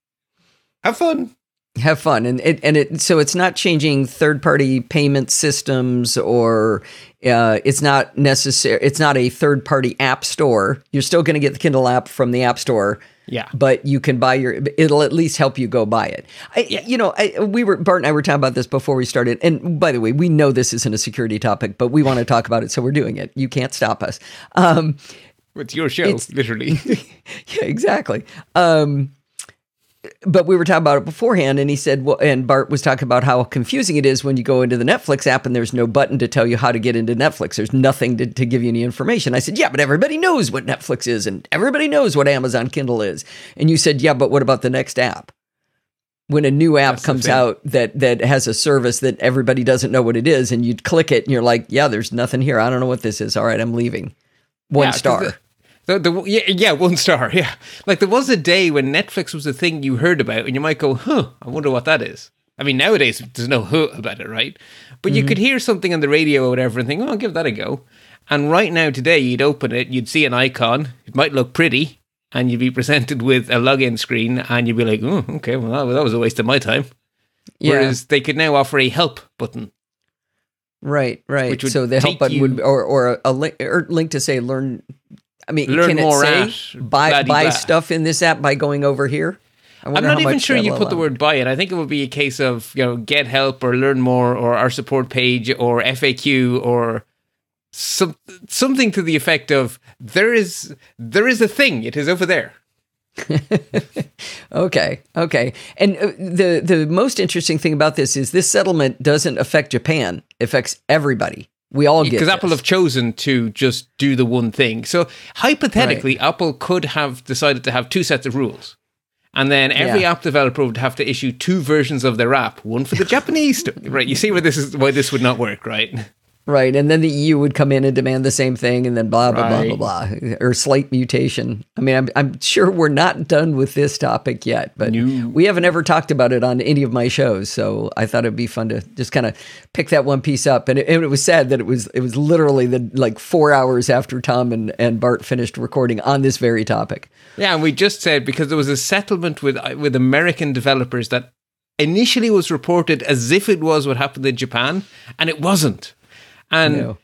Have fun. Have fun, and it and it so it's not changing third party payment systems or uh, it's not necessary. It's not a third party app store. You're still going to get the Kindle app from the app store. Yeah. but you can buy your. It'll at least help you go buy it. I, You know, I, we were Bart and I were talking about this before we started. And by the way, we know this isn't a security topic, but we want to talk about it, so we're doing it. You can't stop us. Um, It's your show, It's- literally. yeah, exactly. Um, but we were talking about it beforehand, and he said, well, and Bart was talking about how confusing it is when you go into the Netflix app and there's no button to tell you how to get into Netflix. There's nothing to, to give you any information. I said, yeah, but everybody knows what Netflix is, and everybody knows what Amazon Kindle is. And you said, yeah, but what about the next app? When a new app That's comes out that that has a service that everybody doesn't know what it is, and you click it, and you're like, yeah, there's nothing here. I don't know what this is. All right, I'm leaving. One Yeah, star. The, the, yeah, yeah, one star. Yeah, like there was a day when Netflix was a thing you heard about, and you might go, "Huh, I wonder what that is." I mean, nowadays there's no "huh" about it, right? But you mm-hmm. could hear something on the radio or whatever and think, "Oh, I'll give that a go." And right now, today, you'd open it, you'd see an icon. It might look pretty, and you'd be presented with a login screen, and you'd be like, "Oh, okay, well, that, that was a waste of my time." yeah. Whereas they could now offer a help button. Right, right. So the help button you- would, or or a, a link, or link to say learn. I mean, Learn can it more say at buy buy stuff in this app by going over here? I'm not even sure you put the word buy it. I think it would be a case of, you know, get help or learn more or our support page or FAQ or some, something to the effect of there is there is a thing. It is over there. Okay, okay. And uh, the the most interesting thing about this is this settlement doesn't affect Japan. It affects everybody. We all get Because. Apple have chosen to just do the one thing. So hypothetically, Apple could have decided to have two sets of rules. And then every Yeah. app developer would have to issue two versions of their app, one for the Japanese. Right. You see where this is why this would not work, right? Right, and then the EU would come in and demand the same thing, and then blah blah Right. blah blah blah, or slight mutation. I mean, I'm I'm sure we're not done with this topic yet, but No. we haven't ever talked about it on any of my shows, so I thought it'd be fun to just kind of pick that one piece up. And it, and it was sad that it was it was literally the like four hours after Tom and and Bart finished recording on this very topic. Yeah, and we just said because there was a settlement with with American developers that initially was reported as if it was what happened in Japan, and it wasn't. And know?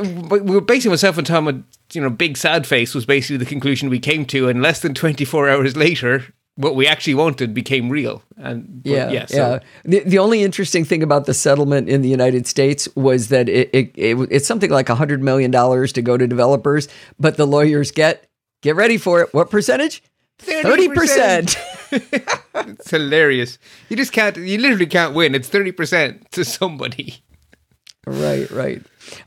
we were basically myself and Tom had, you know, big sad face was basically the conclusion we came to, and less than twenty four hours later, what we actually wanted became real. And Yeah, yeah, so, yeah. The, the only interesting thing about the settlement in the United States was that it, it, it it's something like hundred million dollars to go to developers, but the lawyers get get ready for it. What percentage? Thirty 30%. percent. it's hilarious. You just can't. You literally can't win. It's thirty percent to somebody. Right, right.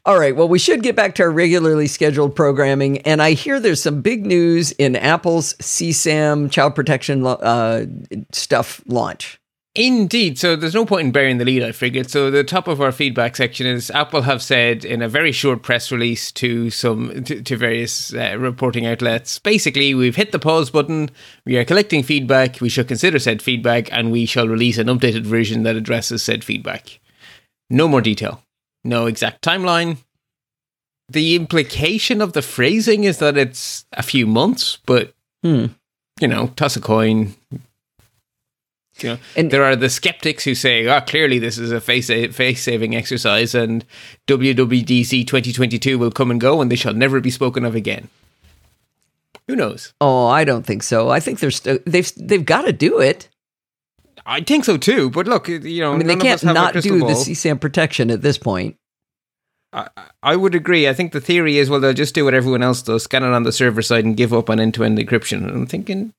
All right. Well, we should get back to our regularly scheduled programming, and I hear there's some big news in Apple's CSAM child protection uh, stuff launch. Indeed. So there's no point in burying the lead, I figured. So the top of our feedback section is Apple have said in a very short press release to some to, to various uh, reporting outlets, basically we've hit the pause button. We are collecting feedback. We shall consider said feedback, and we shall release an updated version that addresses said feedback. No more detail. No exact timeline. The implication of the phrasing is that it's a few months, but Hmm. you know, toss a coin. You know, And- there are the skeptics who say, "Oh, clearly this is a face face saving exercise, and WWDC 2022 will come and go, and they shall never be spoken of again." Who knows? Oh, I don't think so. I think they're st- they've they've got to do it. I think so too. But look, you know, I mean, they can't us have a not do the ball. CSAM protection at this point. I, I would agree. I think the theory is, well, they'll just do what everyone else does, scan it on the server side, and give up on end-to-end encryption. And I'm thinking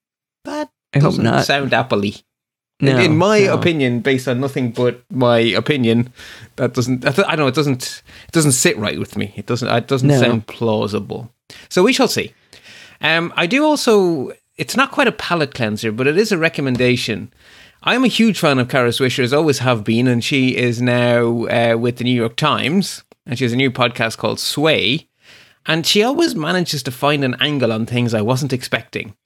that I hope doesn't not. sound Apple-y. No, in my no. opinion, based on nothing but my opinion, that doesn't. I know it doesn't. It doesn't sit right with me. It doesn't. It doesn't No. sound plausible. So we shall see. Um, I do also. It's not quite a palate cleanser, but it is a recommendation. I'm a huge fan of Kara Swisher, as always have been, and she is now uh, with the New York Times, and she has a new podcast called Sway, and she always manages to find an angle on things I wasn't expecting.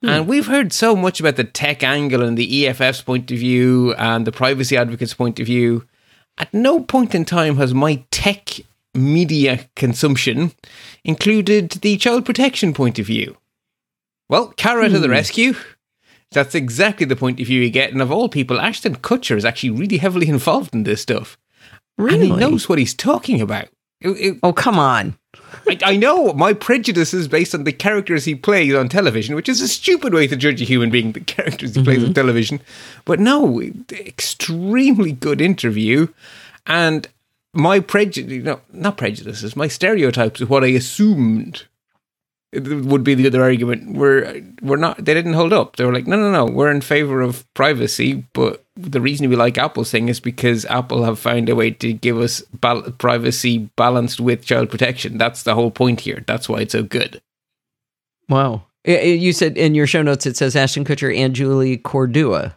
And we've heard so much about the tech angle and the EFF's point of view and the privacy advocates' point of view. At no point in time has my tech media consumption included the child protection point of view. Well, Kara to the rescue. That's exactly the point of view you get. And of all people, Ashton Kutcher is actually really heavily involved in this stuff. And he Really? knows what he's talking about. It- it- Oh, come on. I, I know my prejudice is based on the characters he plays on television, which is a stupid way to judge a human being, the characters he plays on mm-hmm. television. But no, extremely good interview. And my prejudice, no, not prejudices, my stereotypes of what I assumed would be the other argument We're we're not they didn't hold up. They were like, no, no, no, we're in favor of privacy, but the reason we like Apple's thing is because Apple have found a way to give us bal- privacy balanced with child protection. That's the whole point here. That's why it's so good. Wow. I- I- You said in your show notes it says Ashton Kutcher and Julie Cordua.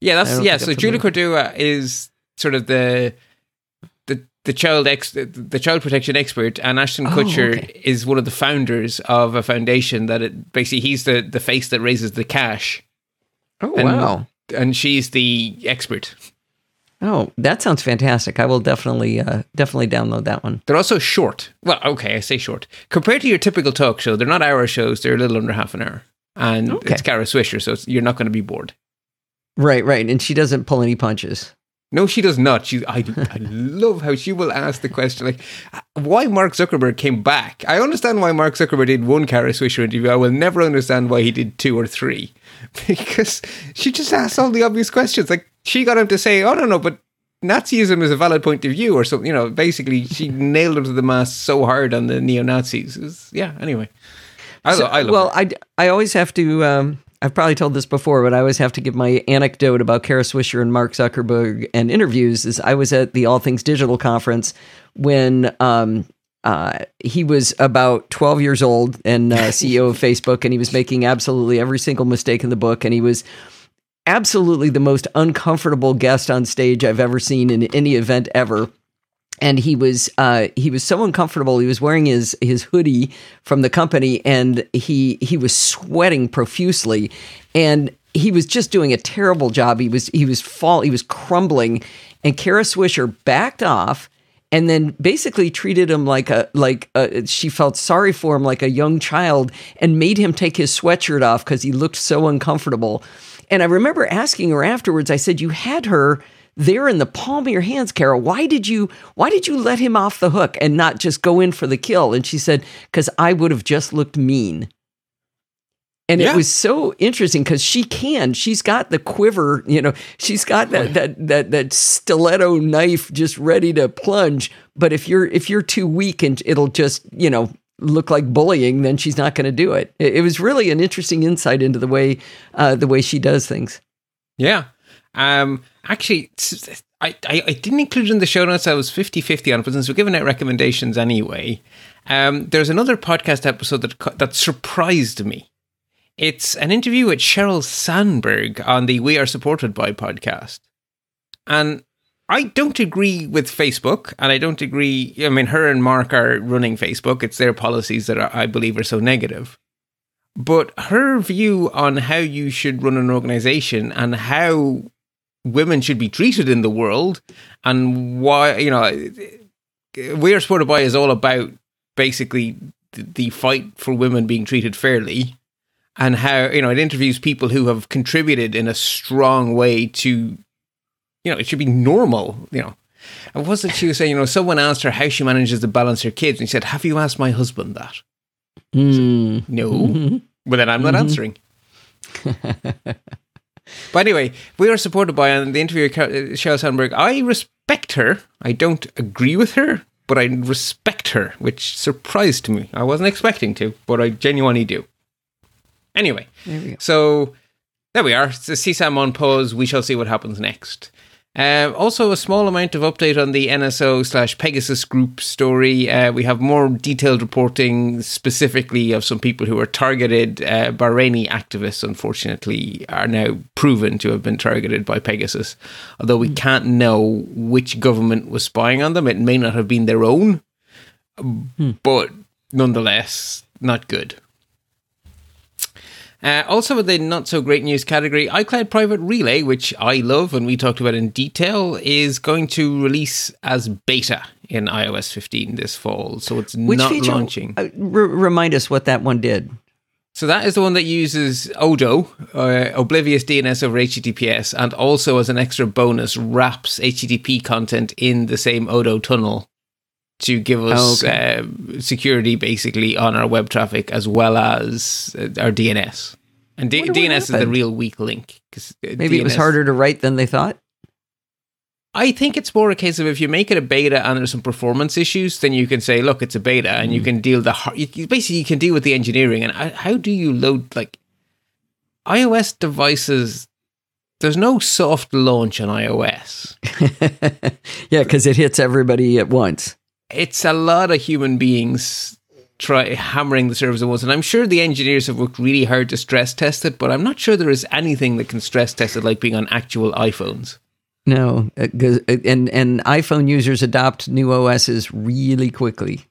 Yeah, that's yeah. think So Julie Cordua is sort of the the child ex the child protection expert, and Ashton Oh, Kutcher okay. is one of the founders of a foundation that it basically he's the the face that raises the cash, Oh And- wow. and she's the expert. Oh, that sounds fantastic. I will definitely uh, definitely download that one. They're also short. Well, okay, I say short. Compared to your typical talk show, they're not hour shows. They're a little under half an hour, and Okay. it's Kara Swisher, so it's, you're not going to be bored. Right, right. And she doesn't pull any punches. No, she does not. She, I, I love how she will ask the question like, why Mark Zuckerberg came back. I understand why Mark Zuckerberg did one Kara Swisher interview. I will never understand why he did two or three, because she just asks all the obvious questions. Like she got him to say, "Oh no, no, but Nazism is a valid point of view," or something. You know, basically she nailed him to the mast so hard on the neo Nazis. Yeah. Anyway, I, So- lo- I love. well, her. I, I always have to. Um, I've probably told this before, but I always have to give my anecdote about Kara Swisher and Mark Zuckerberg and interviews. Is I was at the All Things Digital conference when um, uh, he was about 12 years old and uh, CEO of Facebook, and he was making absolutely every single mistake in the book, and he was absolutely the most uncomfortable guest on stage I've ever seen in any event ever and he was uh, he was so uncomfortable. He was wearing his his hoodie from the company, and he he was sweating profusely, and he was just doing a terrible job. He was he was fall he was crumbling, and Kara Swisher backed off. And then basically treated him like a like a, she felt sorry for him like a young child and made him take his sweatshirt off because he looked so uncomfortable. And I remember asking her afterwards. I said, "You had her there in the palm of your hands, Carol. Why did you why did you let him off the hook and not just go in for the kill?" And she said, "Cuz I would have just looked mean." And Yeah. it was so interesting because she can. She's got the quiver, you know, she's got that, that that that stiletto knife just ready to plunge. But if you're if you're too weak and it'll just, you know, look like bullying, then she's not going to do it. it. it. was really an interesting insight into the way uh, the way she does things. Yeah. Um, actually, I, I, I, didn't include it in the show notes. I was 50 50 on it, but since we're giving out recommendations anyway, um, there's another podcast episode that, that surprised me. It's an interview with Sheryl Sandberg on the We Are Supported By podcast. And I don't agree with Facebook, and I don't agree. I mean, her and Mark are running Facebook. It's their policies that are, I believe are so negative. But her view on how you should run an organization and how women should be treated in the world and why, you know, We Are Supported By is all about basically the fight for women being treated fairly and how, you know, it interviews people who have contributed in a strong way to you know, it should be normal, you know. And was it she was saying, you know, someone asked her how she manages to balance her kids, and she said, Have you asked my husband that? Mm. no. Mm-hmm. But then I'm not mm-hmm. answering. but anyway, we are supported by the interviewer Sheryl Sandberg. I respect her. I don't agree with her, but I respect her, which surprised me. I wasn't expecting to, but I genuinely do. Anyway, so there we are. It's a CSAM on pause. We shall see what happens next. Uh, also, a small amount of update on the NSO slash Pegasus group story. Uh, we have more detailed reporting specifically of some people who were targeted. Uh, Bahraini activists, unfortunately, are now proven to have been targeted by Pegasus. Although we can't know which government was spying on them, it may not have been their own, hmm. but nonetheless, not good. Uh, also, in the not so great news category, iCloud Private Relay, which I love and we talked about in detail, is going to release as beta in iOS 15 this fall. So it's which not feature, launching. Uh, r- remind us what that one did. So that is the one that uses Odo, uh, Oblivious DNS over HTTPS, and also as an extra bonus wraps HTTP content in the same Odo tunnel to give us oh, okay. uh, security basically on our web traffic as well as uh, our DNS. And D- DNS is the real weak link. Cause uh, Maybe DNS, it was harder to write than they thought. I think it's more a case of if you make it a beta and there's some performance issues, then you can say, look, it's a beta, and mm. you can deal the you, basically you can deal with the engineering. And how do you load like iOS devices? There's no soft launch on iOS. yeah, because it hits everybody at once it's a lot of human beings try hammering the servers at once. And I'm sure the engineers have worked really hard to stress test it, but I'm not sure there is anything that can stress test it like being on actual iPhones. No, uh, uh, and and iPhone users adopt new OSs really quickly.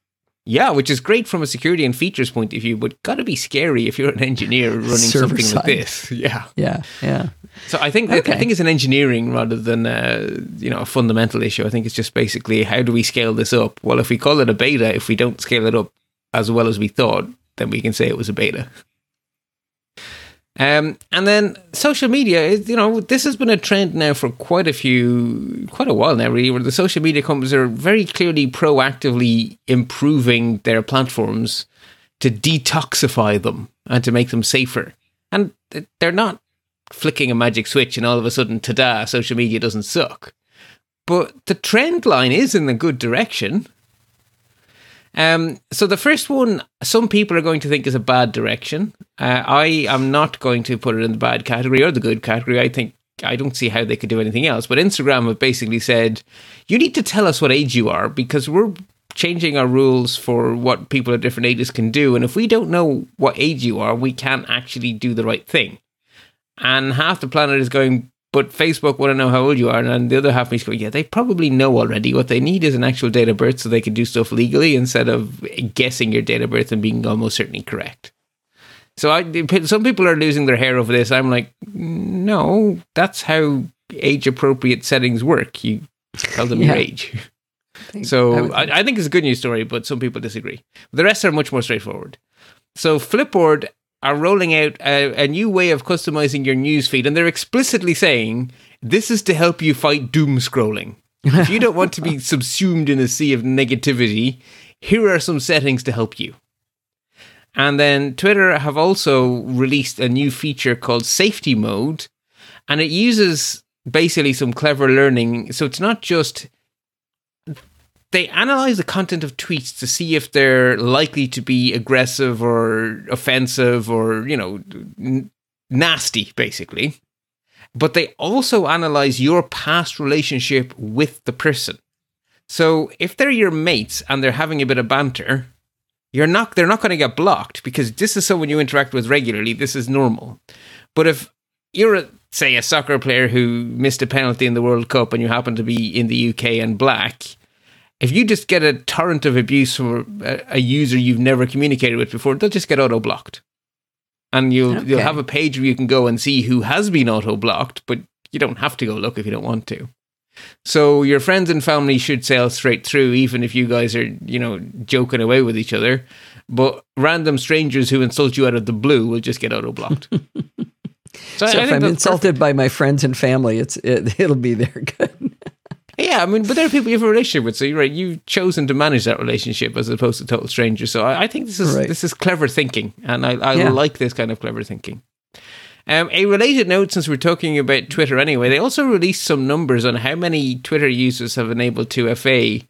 Yeah, which is great from a security and features point of view, but gotta be scary if you're an engineer running Server something side. like this. Yeah, yeah, yeah. So I think okay. I think it's an engineering rather than a, you know a fundamental issue. I think it's just basically how do we scale this up? Well, if we call it a beta, if we don't scale it up as well as we thought, then we can say it was a beta. Um, and then social media, is, you know, this has been a trend now for quite a few, quite a while now, really, where the social media companies are very clearly proactively improving their platforms to detoxify them and to make them safer. And they're not flicking a magic switch and all of a sudden, ta-da, social media doesn't suck. But the trend line is in the good direction. Um, so the first one, some people are going to think is a bad direction. Uh, I am not going to put it in the bad category or the good category. I think I don't see how they could do anything else. But Instagram have basically said, you need to tell us what age you are because we're changing our rules for what people at different ages can do. And if we don't know what age you are, we can't actually do the right thing. And half the planet is going, but Facebook want to know how old you are, and the other half is going, yeah, they probably know already. What they need is an actual date of birth so they can do stuff legally instead of guessing your date of birth and being almost certainly correct. So I, some people are losing their hair over this. I'm like, no, that's how age appropriate settings work. You tell them yeah. your age. I so I, I, think it's a good news story, but some people disagree. The rest are much more straightforward. So Flipboard are rolling out a, a, new way of customizing your newsfeed, and they're explicitly saying this is to help you fight doom scrolling. if you don't want to be subsumed in a sea of negativity, here are some settings to help you. And then Twitter have also released a new feature called Safety Mode, and it uses basically some clever learning. So it's not just they analyze the content of tweets to see if they're likely to be aggressive or offensive or you know n- nasty, basically. But they also analyze your past relationship with the person. So if they're your mates and they're having a bit of banter, you're not they're not going to get blocked because this is someone you interact with regularly. This is normal. But if you're a, say a soccer player who missed a penalty in the World Cup and you happen to be in the UK and black, if you just get a torrent of abuse from a, a user you've never communicated with before, they'll just get auto blocked. And you'll okay. you'll have a page where you can go and see who has been auto blocked, but you don't have to go look if you don't want to. So your friends and family should sail straight through, even if you guys are, you know, joking away with each other. But random strangers who insult you out of the blue will just get auto blocked. so, so if I'm insulted perfect. by my friends and family, it's it, it'll be there good. Yeah, I mean, but there are people you have a relationship with, so you're right. You've chosen to manage that relationship as opposed to total strangers. So I, I think this is right. this is clever thinking, and I, I yeah. like this kind of clever thinking. Um, a related note, since we're talking about Twitter anyway, they also released some numbers on how many Twitter users have enabled 2FA.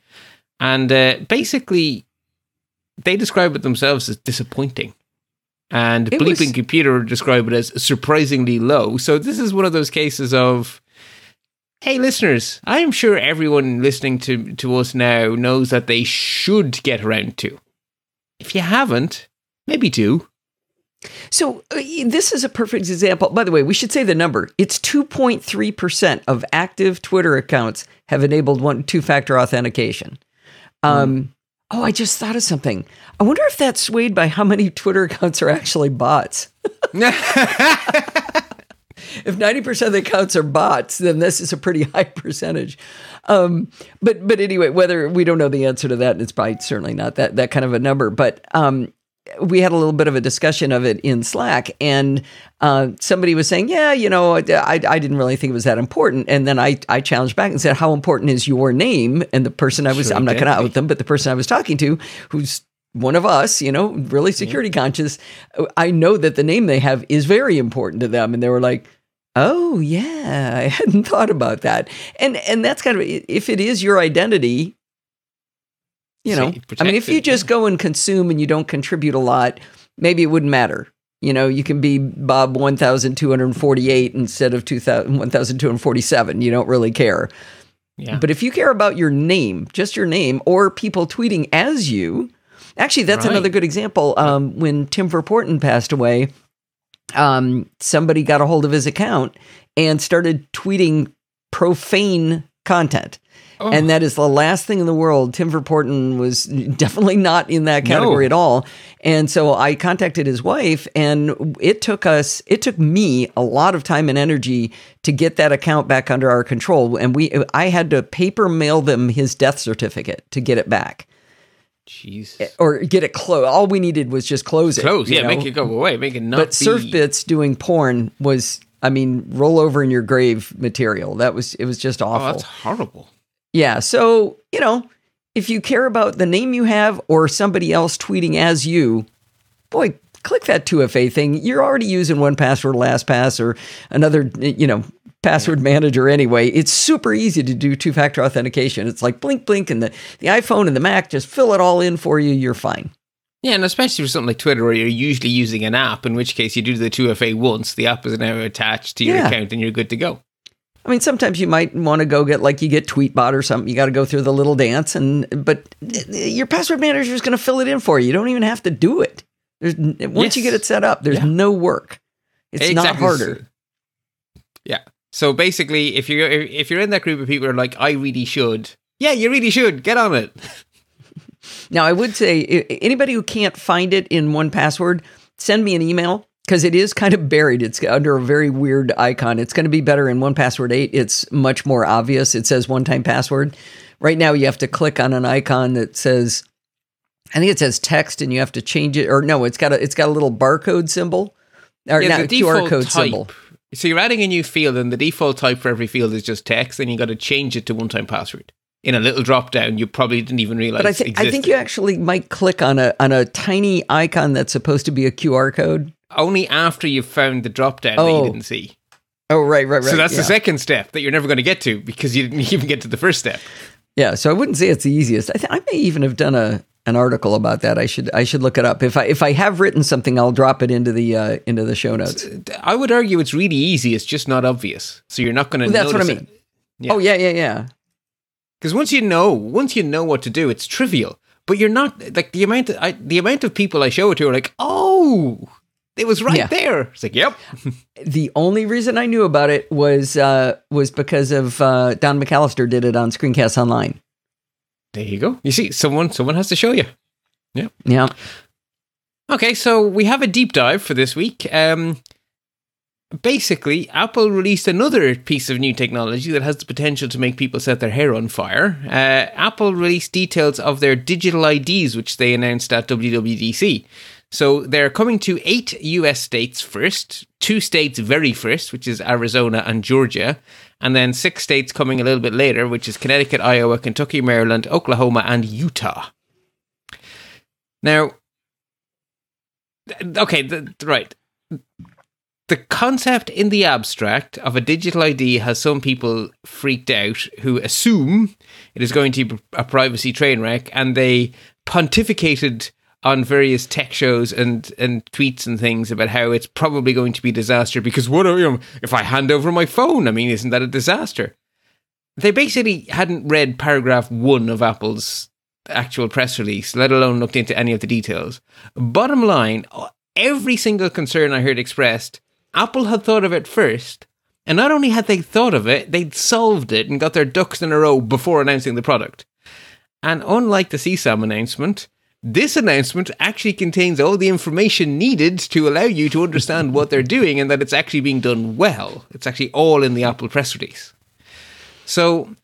And uh, basically, they describe it themselves as disappointing. And it Bleeping was... Computer describe it as surprisingly low. So this is one of those cases of, hey, listeners, I am sure everyone listening to, to us now knows that they should get around to. If you haven't, maybe do. So uh, this is a perfect example. By the way, we should say the number. It's 2.3% of active Twitter accounts have enabled one two-factor authentication. Um, mm. Oh, I just thought of something. I wonder if that's swayed by how many Twitter accounts are actually bots. if 90% of the accounts are bots, then this is a pretty high percentage. Um, but but anyway, whether we don't know the answer to that, and it's probably certainly not that that kind of a number. But um, we had a little bit of a discussion of it in Slack, and uh, somebody was saying, "Yeah, you know, I, I didn't really think it was that important." And then I I challenged back and said, "How important is your name?" And the person I was sure I'm not going to out them, but the person I was talking to, who's one of us, you know, really security yeah. conscious, I know that the name they have is very important to them, and they were like. Oh yeah, I hadn't thought about that. And and that's kind of if it is your identity, you know, I mean, if you just go and consume and you don't contribute a lot, maybe it wouldn't matter. You know, you can be Bob 1248 instead of 1247. You don't really care. Yeah. But if you care about your name, just your name, or people tweeting as you, actually, that's right. another good example. Um, when Tim Verpoorten passed away, um, somebody got a hold of his account and started tweeting profane content. Oh. And that is the last thing in the world. Tim Verpoorten was definitely not in that category no. at all. And so I contacted his wife, and it took us, it took me a lot of time and energy to get that account back under our control. And we, I had to paper mail them his death certificate to get it back. Jeez. Eh, or get it close. All we needed was just close it. Close, yeah, know? make it go away, make it not. But be... Surfbits doing porn was, I mean, roll over in your grave material. That was, it was just awful. Oh, that's horrible. Yeah. So, you know, if you care about the name you have or somebody else tweeting as you, boy, click that 2FA thing. You're already using 1Password, LastPass, or another, you know, password manager anyway. It's super easy to do two factor authentication. It's like blink, blink, and the, the iPhone and the Mac just fill it all in for you. You're fine. Yeah, and especially for something like Twitter where you're usually using an app, in which case you do the 2FA once, the app is now attached to your yeah. account and you're good to go. I mean, sometimes you might want to go get like you get Tweetbot or something. You got to go through the little dance, and but eh, eh, your password manager is going to fill it in for you. You don't even have to do it. There's, once yes. you get it set up, there's yeah. no work. It's exactly. not harder. So basically, if you're if you're in that group of people who are like, I really should. Yeah, you really should get on it. now, I would say anybody who can't find it in 1Password, send me an email because it is kind of buried. It's under a very weird icon. It's going to be better in 1Password 8. It's much more obvious. It says one time password. Right now, you have to click on an icon that says, I think it says text, and you have to change it. Or no, it's got a it's got a little barcode symbol or yeah, not QR code type. symbol. So you're adding a new field, and the default type for every field is just text, and you got to change it to one time password in a little drop down you probably didn't even realize. But I, th- I think you actually might click on a on a tiny icon that's supposed to be a QR code only after you've found the drop down oh. that you oh. didn't see. Oh, right, right, right. So that's yeah. the second step that you're never going to get to because you didn't even get to the first step. Yeah, so I wouldn't say it's the easiest. I, th- I may even have done a an article about that. I should I should look it up. If I if I have written something, I'll drop it into the uh, into the show notes. I would argue it's really easy. It's just not obvious. So you're not going to. Well, that's what I mean. Yeah. Oh yeah, yeah, yeah. Because once you know, once you know what to do, it's trivial. But you're not like the amount. Of, I, the amount of people I show it to are like, oh, it was right Yeah. there. It's like, yep. The only reason I knew about it was uh, was because of uh, Don McAllister did it on Screencast Online. There you go. You see, someone someone has to show you. Yeah. Yeah. Okay, so we have a deep dive for this week. Um, basically, Apple released another piece of new technology that has the potential to make people set their hair on fire. Uh, Apple released details of their digital IDs, which they announced at WWDC. So they're coming to eight US states first, two states very first, which is Arizona and Georgia, and then six states coming a little bit later, which is Connecticut, Iowa, Kentucky, Maryland, Oklahoma, and Utah. Now, okay, the, right. The concept in the abstract of a digital ID has some people freaked out who assume it is going to be a privacy train wreck, and they pontificated on various tech shows and, and tweets and things about how it's probably going to be disaster because what you know, if I hand over my phone? I mean, isn't that a disaster? They basically hadn't read paragraph one of Apple's actual press release, let alone looked into any of the details. Bottom line, every single concern I heard expressed, Apple had thought of it first. And not only had they thought of it, they'd solved it and got their ducks in a row before announcing the product. And unlike the CSAM announcement, this announcement actually contains all the information needed to allow you to understand what they're doing and that it's actually being done well. It's actually all in the Apple press release. So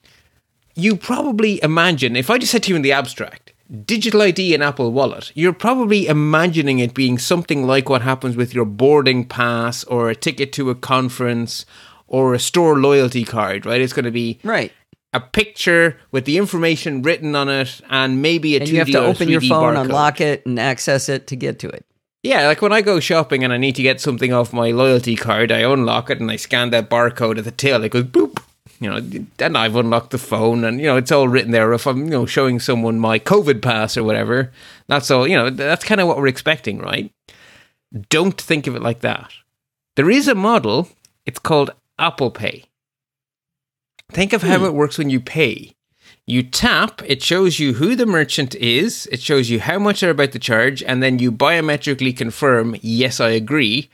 you probably imagine, if I just said to you in the abstract, digital ID and Apple Wallet, you're probably imagining it being something like what happens with your boarding pass or a ticket to a conference or a store loyalty card, right? It's going to be Right. A picture with the information written on it and maybe a And 2D you have to open your 3D phone, barcode. unlock it, and access it to get to it. Yeah, like when I go shopping and I need to get something off my loyalty card, I unlock it and I scan that barcode at the tail. It goes boop. You know, then I've unlocked the phone and, you know, it's all written there. If I'm, you know, showing someone my COVID pass or whatever, that's all, you know, that's kind of what we're expecting, right? Don't think of it like that. There is a model, it's called Apple Pay. Think of how hmm. it works when you pay. You tap, it shows you who the merchant is, it shows you how much they're about to charge, and then you biometrically confirm, yes, I agree,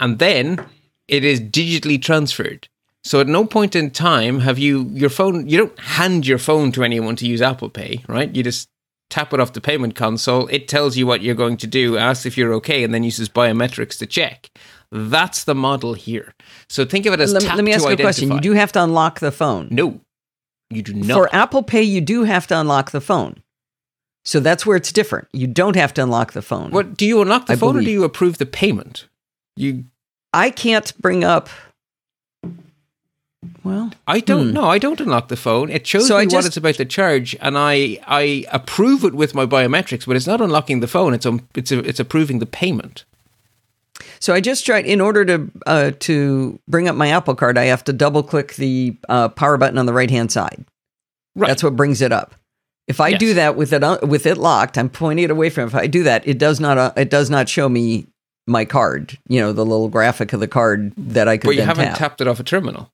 and then it is digitally transferred. So at no point in time have you your phone you don't hand your phone to anyone to use Apple Pay, right? You just tap it off the payment console, it tells you what you're going to do, asks if you're okay, and then uses biometrics to check. That's the model here. So think of it as Let, let me ask you a question. You do have to unlock the phone. No, you do not. For Apple Pay, you do have to unlock the phone. So that's where it's different. You don't have to unlock the phone. What do you unlock the I phone or do you approve the payment? You, I can't bring up. Well, I don't Hmm. know. I don't unlock the phone. It shows So me I what just- it's about to charge, and I I approve it with my biometrics, but it's not unlocking the phone. It's um, it's it's approving the payment. So I just tried. In order to uh, to bring up my Apple Card, I have to double click the uh, power button on the right hand side. Right. That's what brings it up. If I do that with it un- with it locked, I'm pointing it away from. It. If I do that, it does not uh, it does not show me my card. You know the little graphic of the card that I could. but you haven't tap. tapped it off a terminal.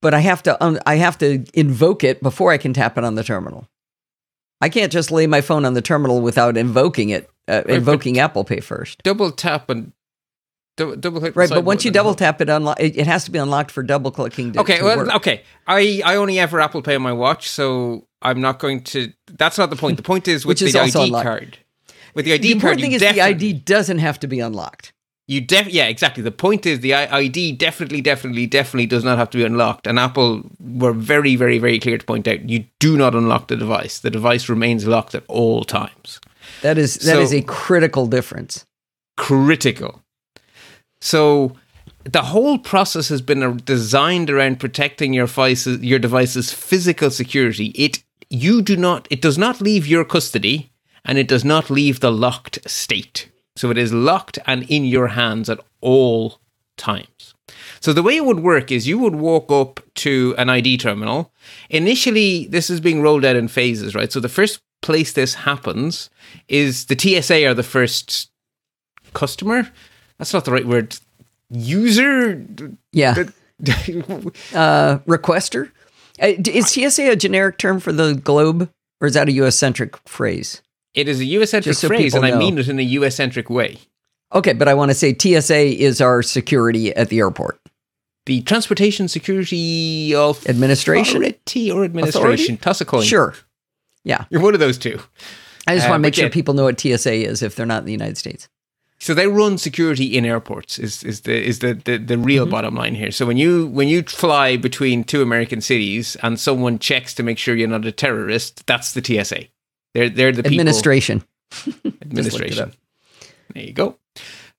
but I have to um, I have to invoke it before I can tap it on the terminal. I can't just lay my phone on the terminal without invoking it, uh, but- invoking Apple Pay first. Double tap and double, double click. Right, but once you double tap it, unlo- it, it has to be unlocked for double clicking. To, Okay, well, work. okay. I I only ever Apple Pay on my watch, so I'm not going to. That's not the point. The point is with Which is the also ID unlocked. card. With the ID the card, important thing is the ID doesn't have to be unlocked. You def yeah, exactly. The point is the ID definitely, definitely, definitely does not have to be unlocked. And Apple were very, very, very clear to point out you do not unlock the device. The device remains locked at all times. That is that is So- a critical difference. Critical. So the whole process has been designed around protecting your device's your device's physical security. It you do not it does not leave your custody and it does not leave the locked state. So it is locked and in your hands at all times. So the way it would work is you would walk up to an ID terminal. Initially, this is being rolled out in phases, right? So the first place this happens is the TSA are the first customer. That's not the right word. User. Yeah. uh, requester. Uh, is TSA a generic term for the globe, or is that a U.S. centric phrase? It is a US centric so phrase, and know. I mean it in a US centric way. Okay, but I want to say TSA is our security at the airport. The Transportation Security of Administration Authority or Administration. Toss a coin. Sure. Yeah. You're one of those two. I just uh, want to make sure people know what TSA is if they're not in the United States. So they run security in airports is is the is the the, the real mm-hmm. bottom line here. So when you when you fly between two American cities and someone checks to make sure you're not a terrorist, that's the TSA. They're they're the administration. administration. There you go.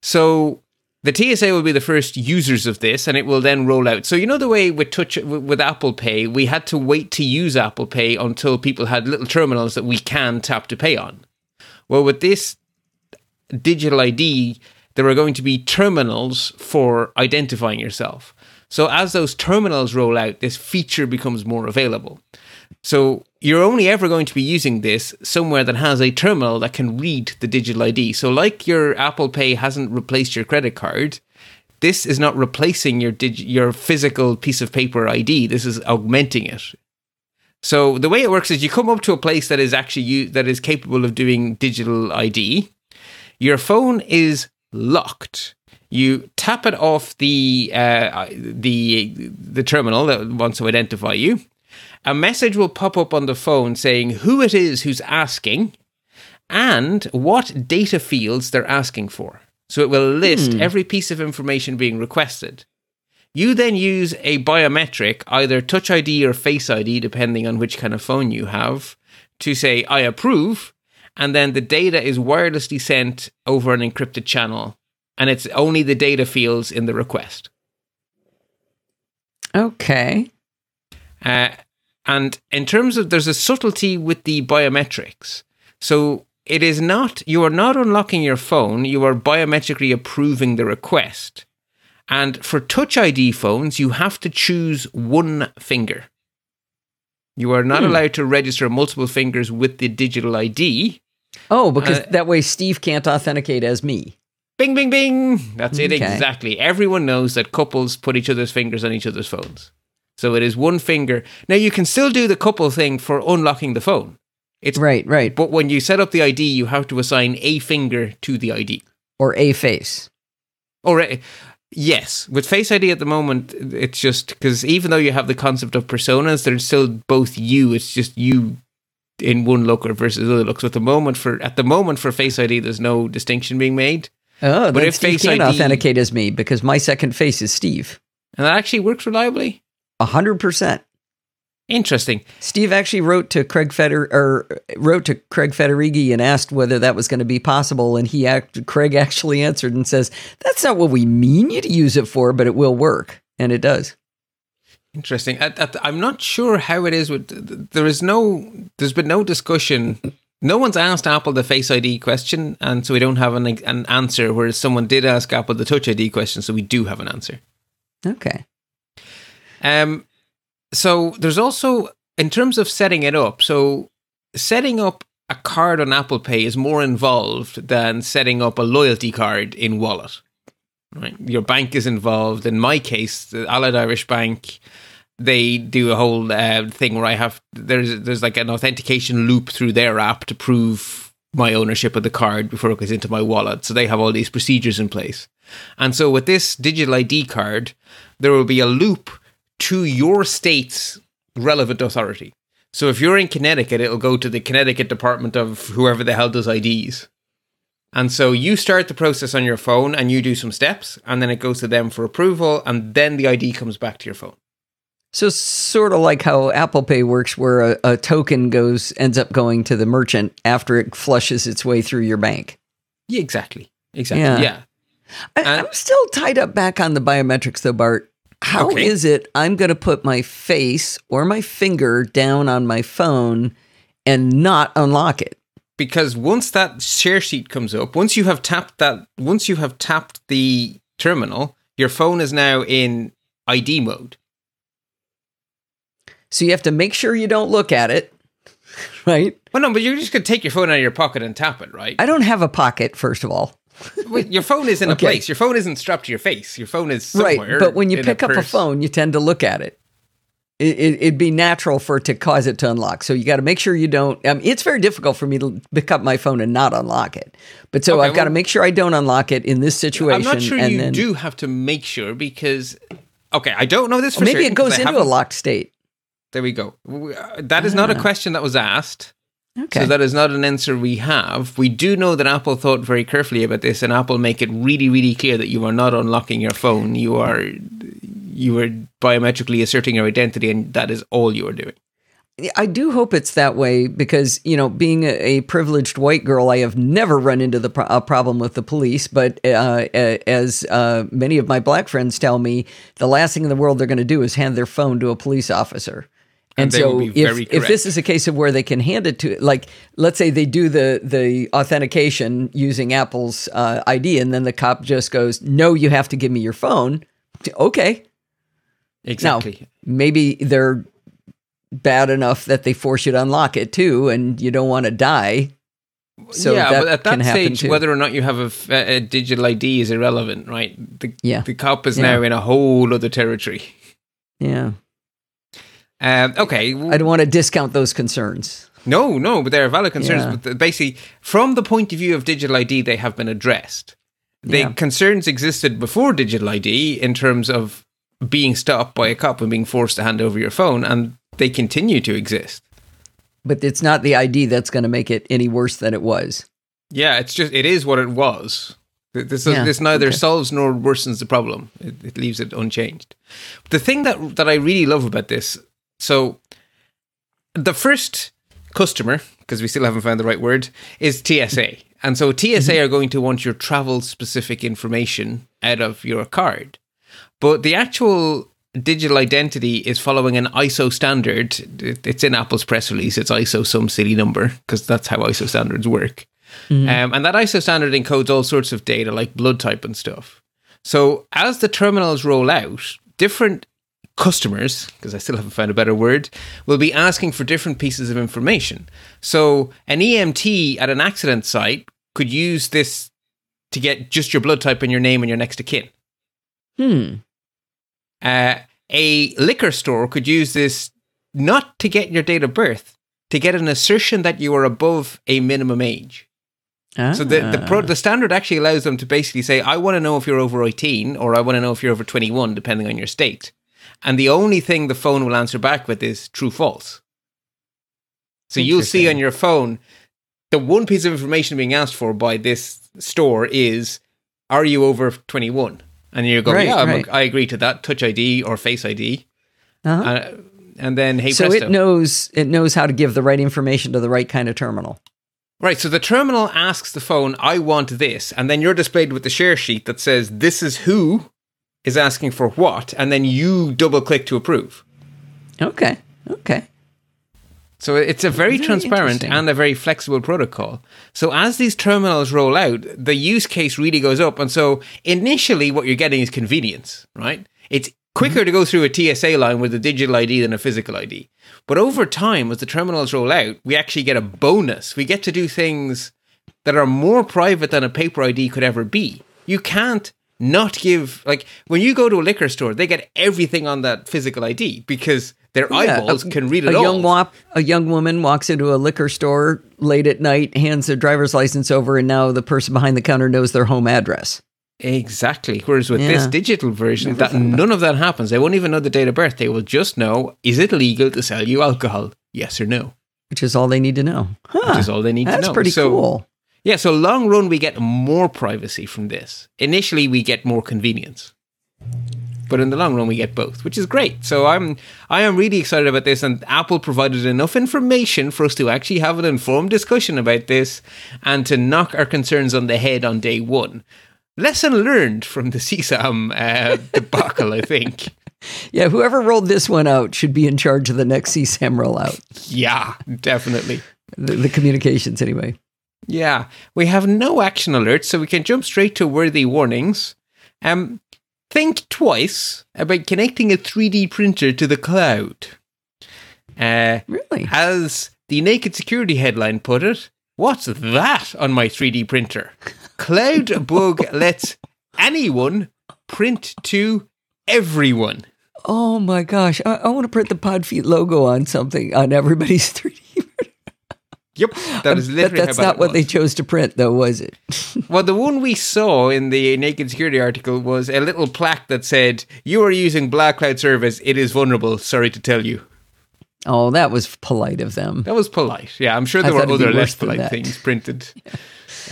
So the TSA will be the first users of this, and it will then roll out. So you know the way with touch with Apple Pay, we had to wait to use Apple Pay until people had little terminals that we can tap to pay on. Well, with this digital ID, there are going to be terminals for identifying yourself. So as those terminals roll out, this feature becomes more available. So you're only ever going to be using this somewhere that has a terminal that can read the digital ID. So, like your Apple Pay hasn't replaced your credit card, this is not replacing your dig- your physical piece of paper ID. This is augmenting it. So the way it works is you come up to a place that is actually u- that is capable of doing digital ID. Your phone is locked. You tap it off the uh, the the terminal that wants to identify you a message will pop up on the phone saying who it is who's asking and what data fields they're asking for. So it will list hmm. every piece of information being requested. You then use a biometric, either Touch ID or Face ID, depending on which kind of phone you have, to say, I approve. And then the data is wirelessly sent over an encrypted channel. And it's only the data fields in the request. Okay. Uh, and in terms of, there's a subtlety with the biometrics. So it is not, you are not unlocking your phone, you are biometrically approving the request. And for Touch ID phones, you have to choose one finger. You are not hmm. allowed to register multiple fingers with the digital ID. Oh, because uh, that way Steve can't authenticate as me. Bing, bing, bing. That's it, okay. exactly. Everyone knows that couples put each other's fingers on each other's phones. So it is one finger. Now you can still do the couple thing for unlocking the phone. It's right, right. But when you set up the ID, you have to assign a finger to the ID or a face. Or a, yes, with Face ID at the moment, it's just because even though you have the concept of personas, there's still both you. It's just you in one look versus other looks. So at the moment for at the moment for Face ID, there's no distinction being made. Oh, but if Steve Face can ID, authenticate as me because my second face is Steve, and that actually works reliably. A hundred percent. Interesting. Steve actually wrote to Craig Feder or wrote to Craig Federighi and asked whether that was going to be possible, and he act, Craig actually answered and says, "That's not what we mean you to use it for, but it will work, and it does." Interesting. I, am not sure how it is with. There is no. There's been no discussion. No one's asked Apple the Face ID question, and so we don't have an an answer. Whereas someone did ask Apple the Touch ID question, so we do have an answer. Okay. Um, so there's also in terms of setting it up. So setting up a card on Apple Pay is more involved than setting up a loyalty card in Wallet. Right, your bank is involved. In my case, the Allied Irish Bank, they do a whole uh, thing where I have there's there's like an authentication loop through their app to prove my ownership of the card before it goes into my wallet. So they have all these procedures in place. And so with this digital ID card, there will be a loop to your state's relevant authority. So if you're in Connecticut, it'll go to the Connecticut Department of whoever the hell does IDs. And so you start the process on your phone and you do some steps, and then it goes to them for approval, and then the ID comes back to your phone. So sort of like how Apple Pay works, where a, a token goes ends up going to the merchant after it flushes its way through your bank. Yeah, exactly. Exactly. Yeah. yeah. I, am still tied up back on the biometrics though, Bart. How okay. is it I'm going to put my face or my finger down on my phone and not unlock it? Because once that share sheet comes up, once you have tapped that, once you have tapped the terminal, your phone is now in ID mode. So you have to make sure you don't look at it, right? Well, no, but you're just going to take your phone out of your pocket and tap it, right? I don't have a pocket, first of all. Wait, your phone is in Okay. a place. Your phone isn't strapped to your face. Your phone is somewhere. right. But when you pick up a phone, you tend to look at it. It, it, it'd be natural for it to cause it to unlock. So you got to make sure you don't. Um, it's very difficult for me to pick up my phone and not unlock it. But so Okay, I've got to make sure I don't unlock it in this situation. I'm not sure you then, do have to make sure because. Okay, I don't know this for Or maybe certain it goes into a locked state. There we go. Uh, That is not a question that was asked. Okay. So that is not an answer we have. We do know that Apple thought very carefully about this, and Apple make it really, really clear that you are not unlocking your phone. You are you are biometrically asserting your identity, and that is all you are doing. I do hope it's that way because, you know, being a, a privileged white girl, I have never run into the pro- a problem with the police. But uh, as uh, many of my black friends tell me, the last thing in the world they're going to do is hand their phone to a police officer. And, And they so, will be if, if this is a case of where they can hand it to, like, let's say they do the the authentication using Apple's uh, ID, and then the cop just goes, "No, you have to give me your phone." Okay, Exactly. maybe they're bad enough that they force you to unlock it too, and you don't want to die. So yeah, that but at can that happen stage, too. whether or not you have a digital ID is irrelevant, right? The, Yeah. the cop is Yeah. now in a whole other territory. yeah, Um, okay, I don't want to discount those concerns. No, no, but there are valid concerns. Yeah. But basically, from the point of view of digital ID, they have been addressed. The Yeah. concerns existed before digital ID in terms of being stopped by a cop and being forced to hand over your phone, and they continue to exist. But it's not the ID that's going to make it any worse than it was. Yeah, it's just it is what it was. Th- This Yeah, this neither okay. solves nor worsens the problem. It, it leaves it unchanged. The thing that that I really love about this, so the first customer, because we still haven't found the right word, is TSA, and so TSA Mm-hmm. are going to want your travel specific information out of your card, but the actual digital identity is following an ISO standard. It's in Apple's press release. It's ISO some silly number because that's how ISO standards work. Um, and that ISO standard encodes all sorts of data like blood type and stuff. So as the terminals roll out, different customers, because I still haven't found a better word, will be asking for different pieces of information. So an EMT at an accident site could use this to get just your blood type and your name and your next of kin. Hmm. Uh, a liquor store could use this not to get your date of birth, to get an assertion that you are above a minimum age. So the the, pro, Ah. the standard actually allows them to basically say, I want to know if you're over 18 or I want to know if you're over 21, depending on your state. And the only thing the phone will answer back with is true false. So you'll see on your phone the one piece of information being asked for by this store is, Are you over 21? And you go, Right, Yeah, right. I agree to that. Touch ID or Face ID. Uh-huh. Uh, and then, hey, so presto. it knows it knows how to give the right information to the right kind of terminal. Right, so the terminal asks the phone, I want this, and then you're displayed with the share sheet that says, This is who is asking for what, and then you double click to approve. Okay. Okay. So it's a very, Very transparent and a very flexible protocol. So as these terminals roll out, the use case really goes up. And so initially, what you're getting is convenience, right? It's quicker Mm-hmm. to go through a TSA line with a digital ID than a physical ID. But over time, as the terminals roll out, we actually get a bonus. We get to do things that are more private than a paper ID could ever be. You can't not give, like, when you go to a liquor store, they get everything on that physical ID because their Yeah, eyeballs a- can read a it all. young wop, a young woman walks into a liquor store late at night, hands their driver's license over, and now the person behind the counter knows their home address. Exactly. Whereas with this digital version, Never that none of that happens. They won't even know the date of birth. They will just know: is it legal to sell you alcohol? Yes or no. Which is all they need to know. Huh, Which is all they need to that's pretty So- cool. Yeah. So long run, we get more privacy from this. Initially, we get more convenience, but in the long run, we get both, which is great. So I'm I am really excited about this, and Apple provided enough information for us to actually have an informed discussion about this and to knock our concerns on the head on day one. Lesson learned from the CSAM uh, debacle, I think. Yeah, whoever rolled this one out should be in charge of the next CSAM rollout. Yeah, definitely. The, the communications, anyway. Yeah, we have no action alerts, so we can jump straight to worthy warnings. Um, think twice about connecting a 3D printer to the cloud. Uh, Really? As the Naked Security headline put it, what's that on my 3D printer? Cloud Bug lets anyone print to everyone. Oh my gosh. I, I want to print the Podfeet logo on something on everybody's 3D. Yep, that is literally. But that's not what they chose to print, though, was it? Well, the one we saw in the Naked Security article was a little plaque that said, "You are using Black Cloud Service. It is vulnerable. Sorry to tell you." Oh, that was polite of them. That was polite. Yeah, I'm sure I there were it'd be other less polite things printed.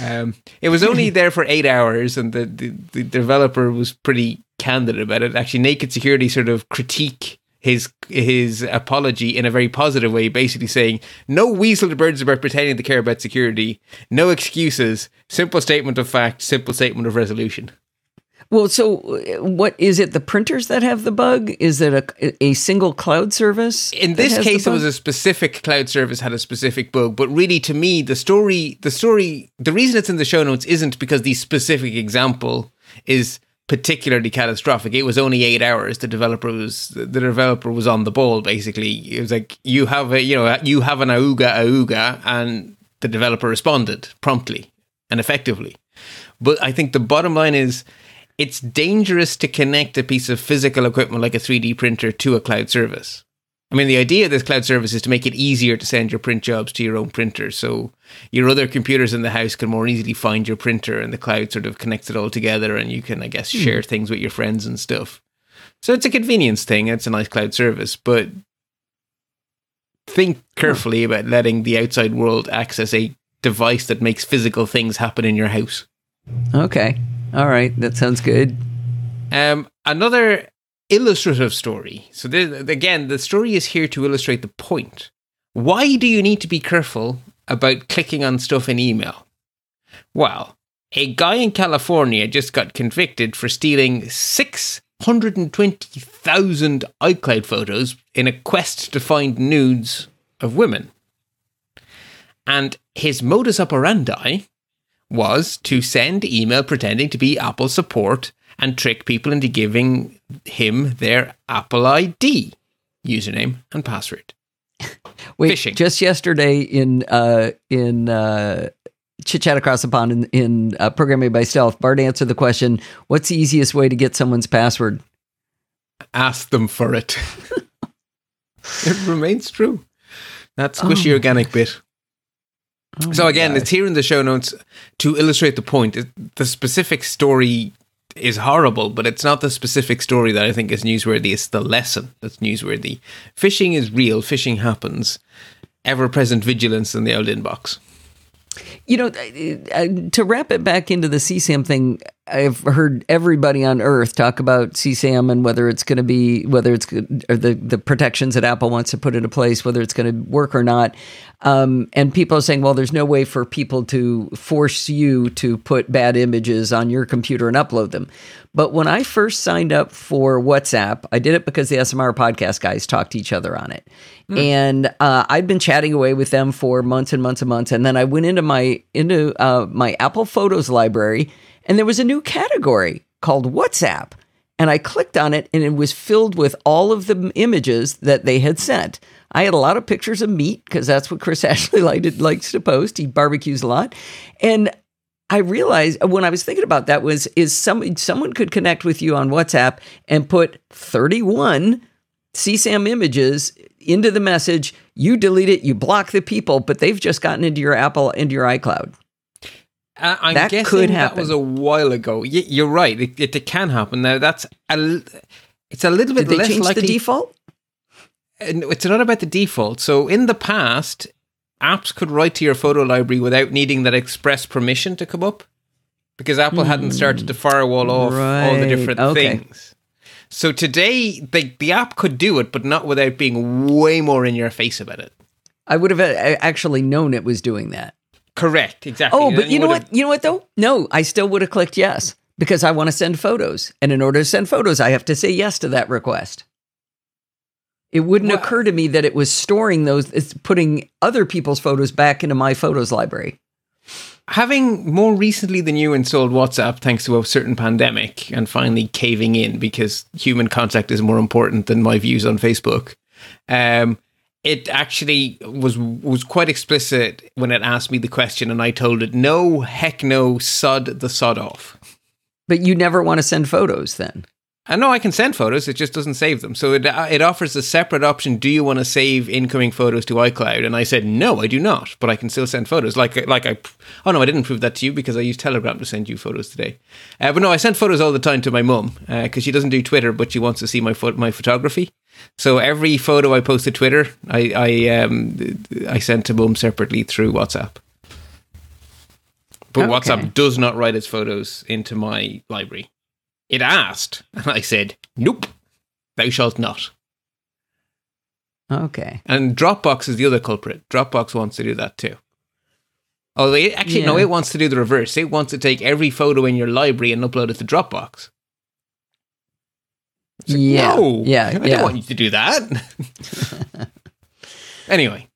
Um, it was only there for eight hours, and the, the, the developer was pretty candid about it. Actually, Naked Security sort of critique his his apology in a very positive way, basically saying, "No weasel the birds about pretending to care about security. No excuses. Simple statement of fact. Simple statement of resolution." Well, so uh, what is it? The printers that have the bug? Is it a, a single cloud service? in this case it was a specific cloud service had a specific bug but really to me the story the story the reason it's in the show notes isn't because the specific example is particularly catastrophic. It was only eight hours. The developer was the developer was on the ball basically. It was like you have a you know you have an auga auga and the developer responded promptly and effectively. But i think the bottom line is it's dangerous to connect a piece of physical equipment like a 3d printer to a cloud service I mean, the idea of this cloud service is to make it easier to send your print jobs to your own printer. So your other computers in the house can more easily find your printer and the cloud sort of connects it all together and you can, I guess, share things with your friends and stuff. So it's a convenience thing. It's a nice cloud service, but think carefully about letting the outside world access a device that makes physical things happen in your house. Okay. All right. That sounds good. Um, another illustrative story. So again, the story is here to illustrate the point. Why do you need to be careful about clicking on stuff in email? Well, a guy in California just got convicted for stealing 620,000 iCloud photos in a quest to find nudes of women. And his modus operandi was to send email pretending to be Apple support and trick people into giving him their Apple ID username and password. Wait, Phishing. just yesterday in uh, in uh, chit chat across the pond in, in uh, programming by stealth, Bart answered the question: "What's the easiest way to get someone's password?" Ask them for it. it remains true. That squishy Oh. organic bit. Oh So again, gosh. it's here in the show notes to illustrate the point. It- The specific story is horrible, but it's not the specific story that I think is newsworthy. It's the lesson that's newsworthy. Phishing is real. Phishing happens. Ever-present vigilance in the old inbox. You know, uh, to wrap it back into the CSAM thing, I've heard everybody on Earth talk about CSAM and whether it's going to be whether it's the the protections that Apple wants to put into place, whether it's going to work or not. Um, and people are saying, well, there's no way for people to force you to put bad images on your computer and upload them. But when I first signed up for WhatsApp, I did it because the SMR podcast guys talked to each other on it. And uh, I'd been chatting away with them for months and months and months. And then I went into my into uh, my Apple Photos library, and there was a new category called WhatsApp. And I clicked on it, and it was filled with all of the images that they had sent. I had a lot of pictures of meat because that's what Chris Ashley liked, likes to post. He barbecues a lot, and I realized when I was thinking about that was is some someone could connect with you on WhatsApp and put 31 CSAM images into the message. You delete it, you block the people, but they've just gotten into your Apple into your iCloud. Uh, I'm That guessing could that was a while ago. Y- you're right. It, it, it can happen. Now that's a, it's a little bit Did they less change likely. the default? It's not about the default. So in the past, apps could write to your photo library without needing that express permission to come up because Apple hadn't started to firewall off all the. Different Okay. things. So today, the, the app could do it, but not without being way more in your face about it. I would have uh, actually known it was doing that. Correct, exactly. Oh, but you know what? You know what though? No, I still would have clicked yes because I want to send photos. And in order to send photos, I have to say yes to that request. It wouldn't Well- occur to me that it was storing those, it's putting other people's photos back into my photos library. having more recently than you installed WhatsApp thanks to a certain pandemic and finally caving in because human contact is more important than my views on Facebook. Um, it actually was was quite explicit when it asked me the question, and I told it, "No, heck, no, sod the sod off." But you never want to send photos then. I know I can send photos; it just doesn't save them. So it it offers a separate option. Do you want to save incoming photos to iCloud? And I said no, I do not. But I can still send photos. Like like I oh no, I didn't prove that to you because I used Telegram to send you photos today. Uh, but no, I send photos all the time to my mum because uh, she doesn't do Twitter, but she wants to see my fo- my photography. So every photo I post to Twitter, I I um I send to mum separately through WhatsApp. But okay. WhatsApp does not write its photos into my library. It asked, and I said, Nope, thou shalt not. Okay. And Dropbox is the other culprit. Dropbox wants to do that too. Oh, it, actually, yeah. no, it wants to do the reverse. It wants to take every photo in your library and upload it to Dropbox. Like, yeah. No, yeah. I yeah. don't want you to do that. anyway.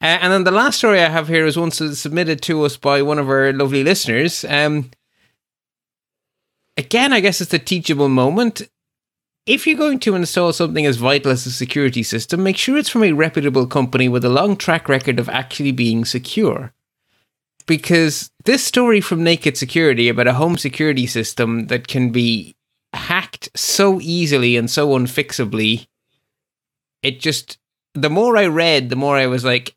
Uh, and then the last story I have here is one submitted to us by one of our lovely listeners. Um, again, I guess it's a teachable moment. If you're going to install something as vital as a security system, make sure it's from a reputable company with a long track record of actually being secure. Because this story from Naked Security about a home security system that can be hacked so easily and so unfixably, it just, the more I read, the more I was like,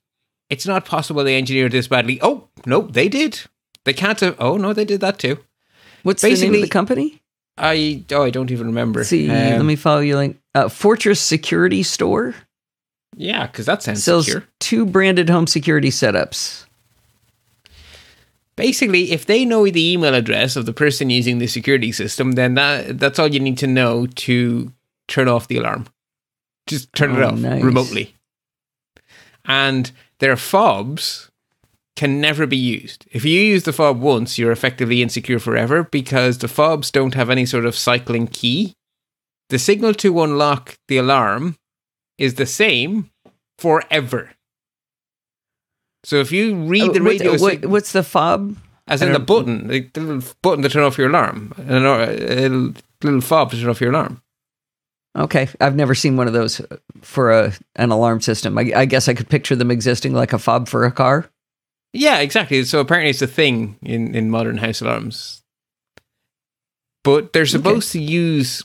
it's not possible they engineered this badly. Oh, no, they did. They can't have, oh, no, they did that too. What's Basically, the name of the company? I oh I don't even remember. See, um, let me follow you. Link uh, Fortress Security Store. Yeah, because that sounds sells secure. two branded home security setups. Basically, if they know the email address of the person using the security system, then that that's all you need to know to turn off the alarm. Just turn oh, it off nice. remotely. And their fobs can never be used. If you use the fob once, you're effectively insecure forever because the fobs don't have any sort of cycling key. The signal to unlock the alarm is the same forever. So if you read oh, the radio, what, what, what's the fob? As in the button, the little button to turn off your alarm, and a little fob to turn off your alarm. Okay, I've never seen one of those for a an alarm system. I, I guess I could picture them existing like a fob for a car. Yeah, exactly. So apparently it's a thing in, in modern house alarms. But they're supposed okay. to use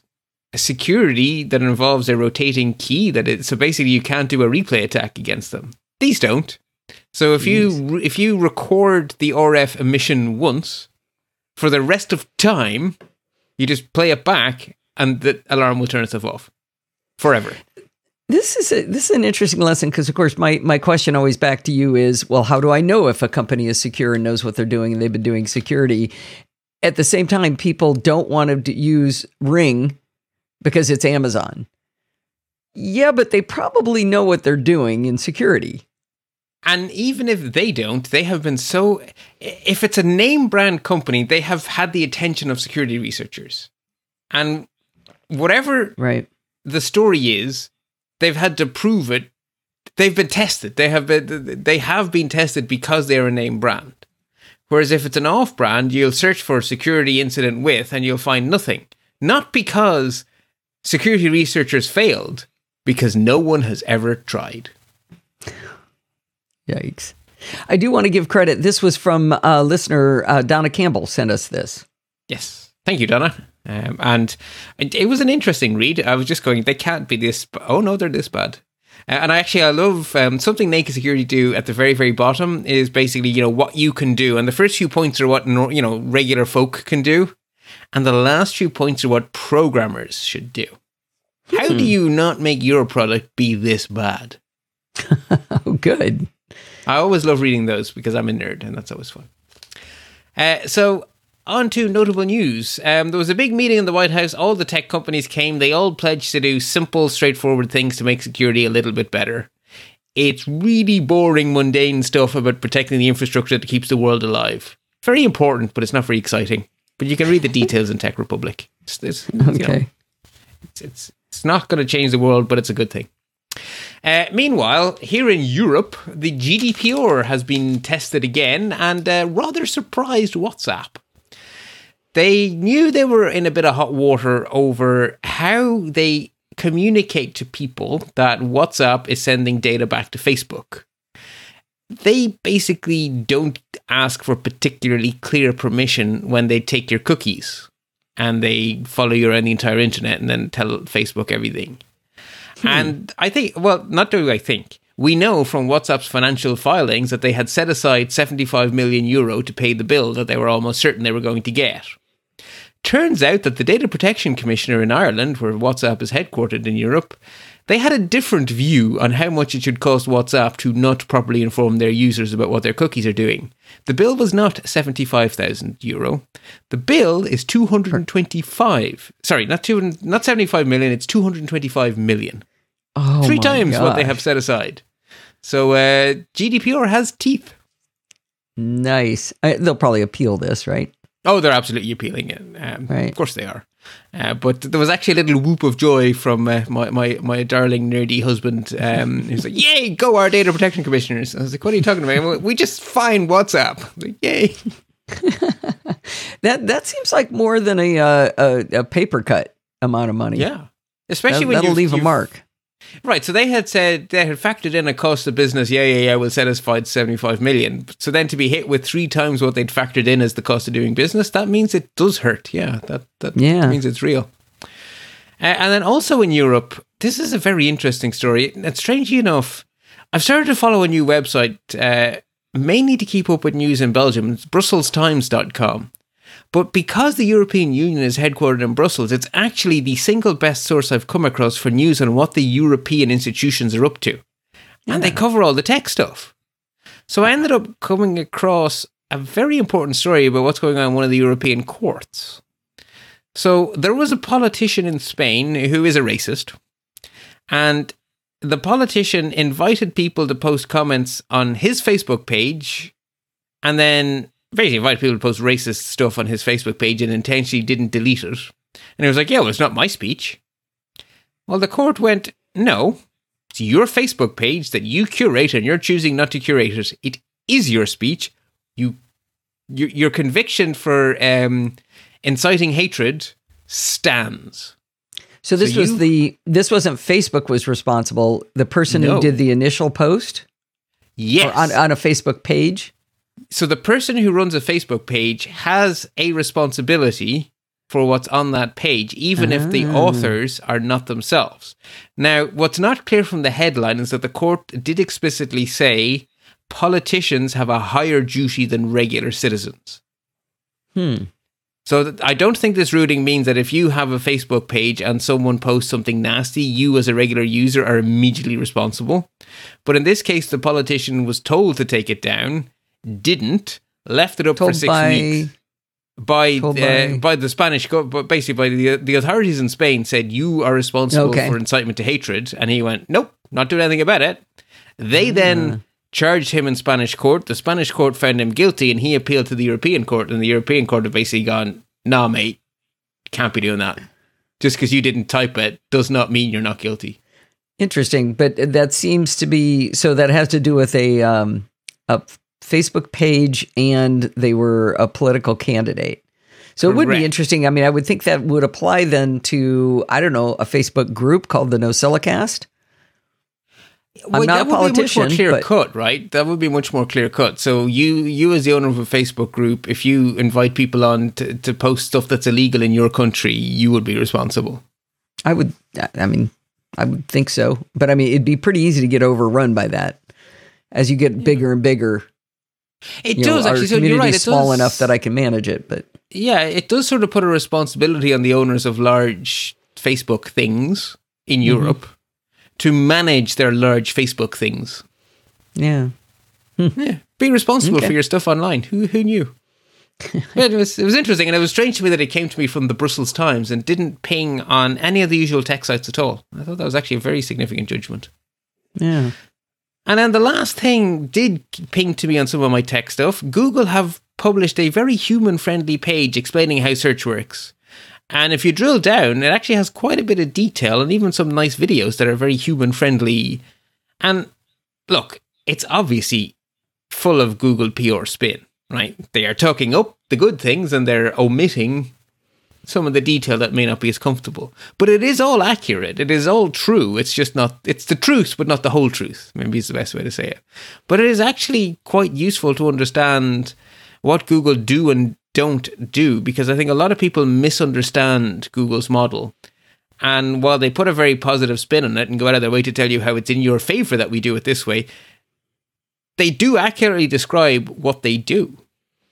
a security that involves a rotating key that it so basically you can't do a replay attack against them. These don't. So if Jeez. you if you record the RF emission once, for the rest of time, you just play it back and the alarm will turn itself off forever. This is a, this is an interesting lesson because, of course, my my question always back to you is, well, how do I know if a company is secure and knows what they're doing and they've been doing security? At the same time, people don't want to use Ring because it's Amazon. Yeah, but they probably know what they're doing in security. And even if they don't, they have been so. If it's a name brand company, they have had the attention of security researchers. And whatever right. the story is, they've had to prove it. They've been tested. They have been they have been tested because they're a name brand. Whereas if it's an off brand, you'll search for security incident with and you'll find nothing. Not because security researchers failed, because no one has ever tried. Yikes. I do want to give credit. This was from uh, listener uh, Donna Campbell sent us this. Yes. Thank you, Donna. Um, and it was an interesting read. I was just going, they can't be this. Oh no, they're this bad. Uh, and I actually I love um, something Naked Security do at the very very bottom is basically you know what you can do, and the first few points are what you know regular folk can do, and the last few points are what programmers should do. How do hmm. you not make your product be this bad? oh, good. I always love reading those because I'm a nerd, and that's always fun. Uh, so on to notable news. Um, there was a big meeting in the White House. All the tech companies came. They all pledged to do simple, straightforward things to make security a little bit better. It's really boring, mundane stuff about protecting the infrastructure that keeps the world alive. Very important, but it's not very exciting. But you can read the details in Tech Republic. It's, it's, okay. You know, it's, it's, it's not going to change the world, but it's a good thing. Uh, meanwhile, here in Europe, the GDPR has been tested again, and uh, rather surprised WhatsApp they knew they were in a bit of hot water over how they communicate to people that WhatsApp is sending data back to Facebook. They basically don't ask for particularly clear permission when they take your cookies and they follow you around the entire internet and then tell Facebook everything. Hmm. And I think, well, not do I think. We know from WhatsApp's financial filings that they had set aside 75 million euro to pay the bill that they were almost certain they were going to get. Turns out that the Data Protection Commissioner in Ireland, where WhatsApp is headquartered in Europe, they had a different view on how much it should cost WhatsApp to not properly inform their users about what their cookies are doing. The bill was not 75,000 euro. The bill is 225. Sorry, not two, not 75 million, it's 225 million. Oh Three times gosh. what they have set aside. So uh, GDPR has teeth. Nice. I, they'll probably appeal this, right? Oh, they're absolutely appealing it. Um, Right. Of course they are. Uh, but there was actually a little whoop of joy from uh, my, my, my darling nerdy husband. Um, he was like, "Yay, go our data protection commissioners!" I was like, "What are you talking about? We just find WhatsApp." Like, Yay! That that seems like more than a uh, a, a paper cut amount of money. Yeah, especially That, when that'll leave a mark. Right, so they had said they had factored in a cost of business. Yeah, yeah, yeah. We'll set aside seventy-five million. So then to be hit with three times what they'd factored in as the cost of doing business, that means it does hurt. Yeah, that that Yeah. means it's real. Uh, and then also in Europe, this is a very interesting story. And strangely enough, I've started to follow a new website, uh, mainly to keep up with news in Belgium. It's BrusselsTimes.com. But because the European Union is headquartered in Brussels, it's actually the single best source I've come across for news on what the European institutions are up to. And they cover all the tech stuff. So I ended up coming across a very important story about what's going on in one of the European courts. So there was a politician in Spain who is a racist, and the politician invited people to post comments on his Facebook page, and then basically invited people to post racist stuff on his Facebook page and intentionally didn't delete it. And he was like, "Yeah, well, it's not my speech." Well, the court went, "No, it's your Facebook page that you curate, and you're choosing not to curate it. It is your speech. You, your, your conviction for um, inciting hatred stands." So this So was you- the this wasn't Facebook was responsible. The person No. who did the initial post Yes. on, on a Facebook page. So the person who runs a Facebook page has a responsibility for what's on that page, even if the Ah. authors are not themselves. Now, what's not clear from the headline is that the court did explicitly say politicians have a higher duty than regular citizens. Hmm. So I don't think this ruling means that if you have a Facebook page and someone posts something nasty, you as a regular user are immediately responsible. But in this case, the politician was told to take it down, didn't, left it up for Told six by weeks by uh, by- by the Spanish, but basically by the the authorities in Spain said you are responsible Okay. for incitement to hatred, and he went, nope, not doing anything about it. They Ah. then charged him in Spanish court. The Spanish court found him guilty, and he appealed to the European court, and the European court have basically gone, nah, mate, can't be doing that. Just because you didn't type it does not mean you're not guilty. interesting, but that seems to be so that has to do with a um a Facebook page and they were a political candidate. So it would be interesting. I mean, I would think that would apply then to I don't know a Facebook group called the NosillaCast. Well, not that a would be much politician, more clear cut, right? That would be much more clear cut. So you, you as the owner of a Facebook group, if you invite people on to, to post stuff that's illegal in your country, you would be responsible. I would. I mean, I would think so. But I mean, it'd be pretty easy to get overrun by that as you get bigger and bigger. It you does know, actually. So you're right. It's small does, enough that I can manage it, but yeah, it does sort of put a responsibility on the owners of large Facebook things in Mm-hmm. Europe to manage their large Facebook things. yeah. Yeah, be responsible Okay. for your stuff online. Who who knew? It was it was interesting, and it was strange to me that it came to me from the Brussels Times and didn't ping on any of the usual tech sites at all. I thought that was actually a very significant judgment. Yeah. And then the last thing did ping to me on some of my tech stuff. Google have published a very human friendly page explaining how search works. And if you drill down, it actually has quite a bit of detail and even some nice videos that are very human friendly. And look, it's obviously full of Google PR spin, right? They are talking up the good things and they're omitting some of the detail that may not be as comfortable. But it is all accurate. It is all true. It's just not, it's the truth, but not the whole truth. Maybe is the best way to say it. But it is actually quite useful to understand what Google do and don't do because I think a lot of people misunderstand Google's model. And while they put a very positive spin on it and go out of their way to tell you how it's in your favor that we do it this way, they do accurately describe what they do.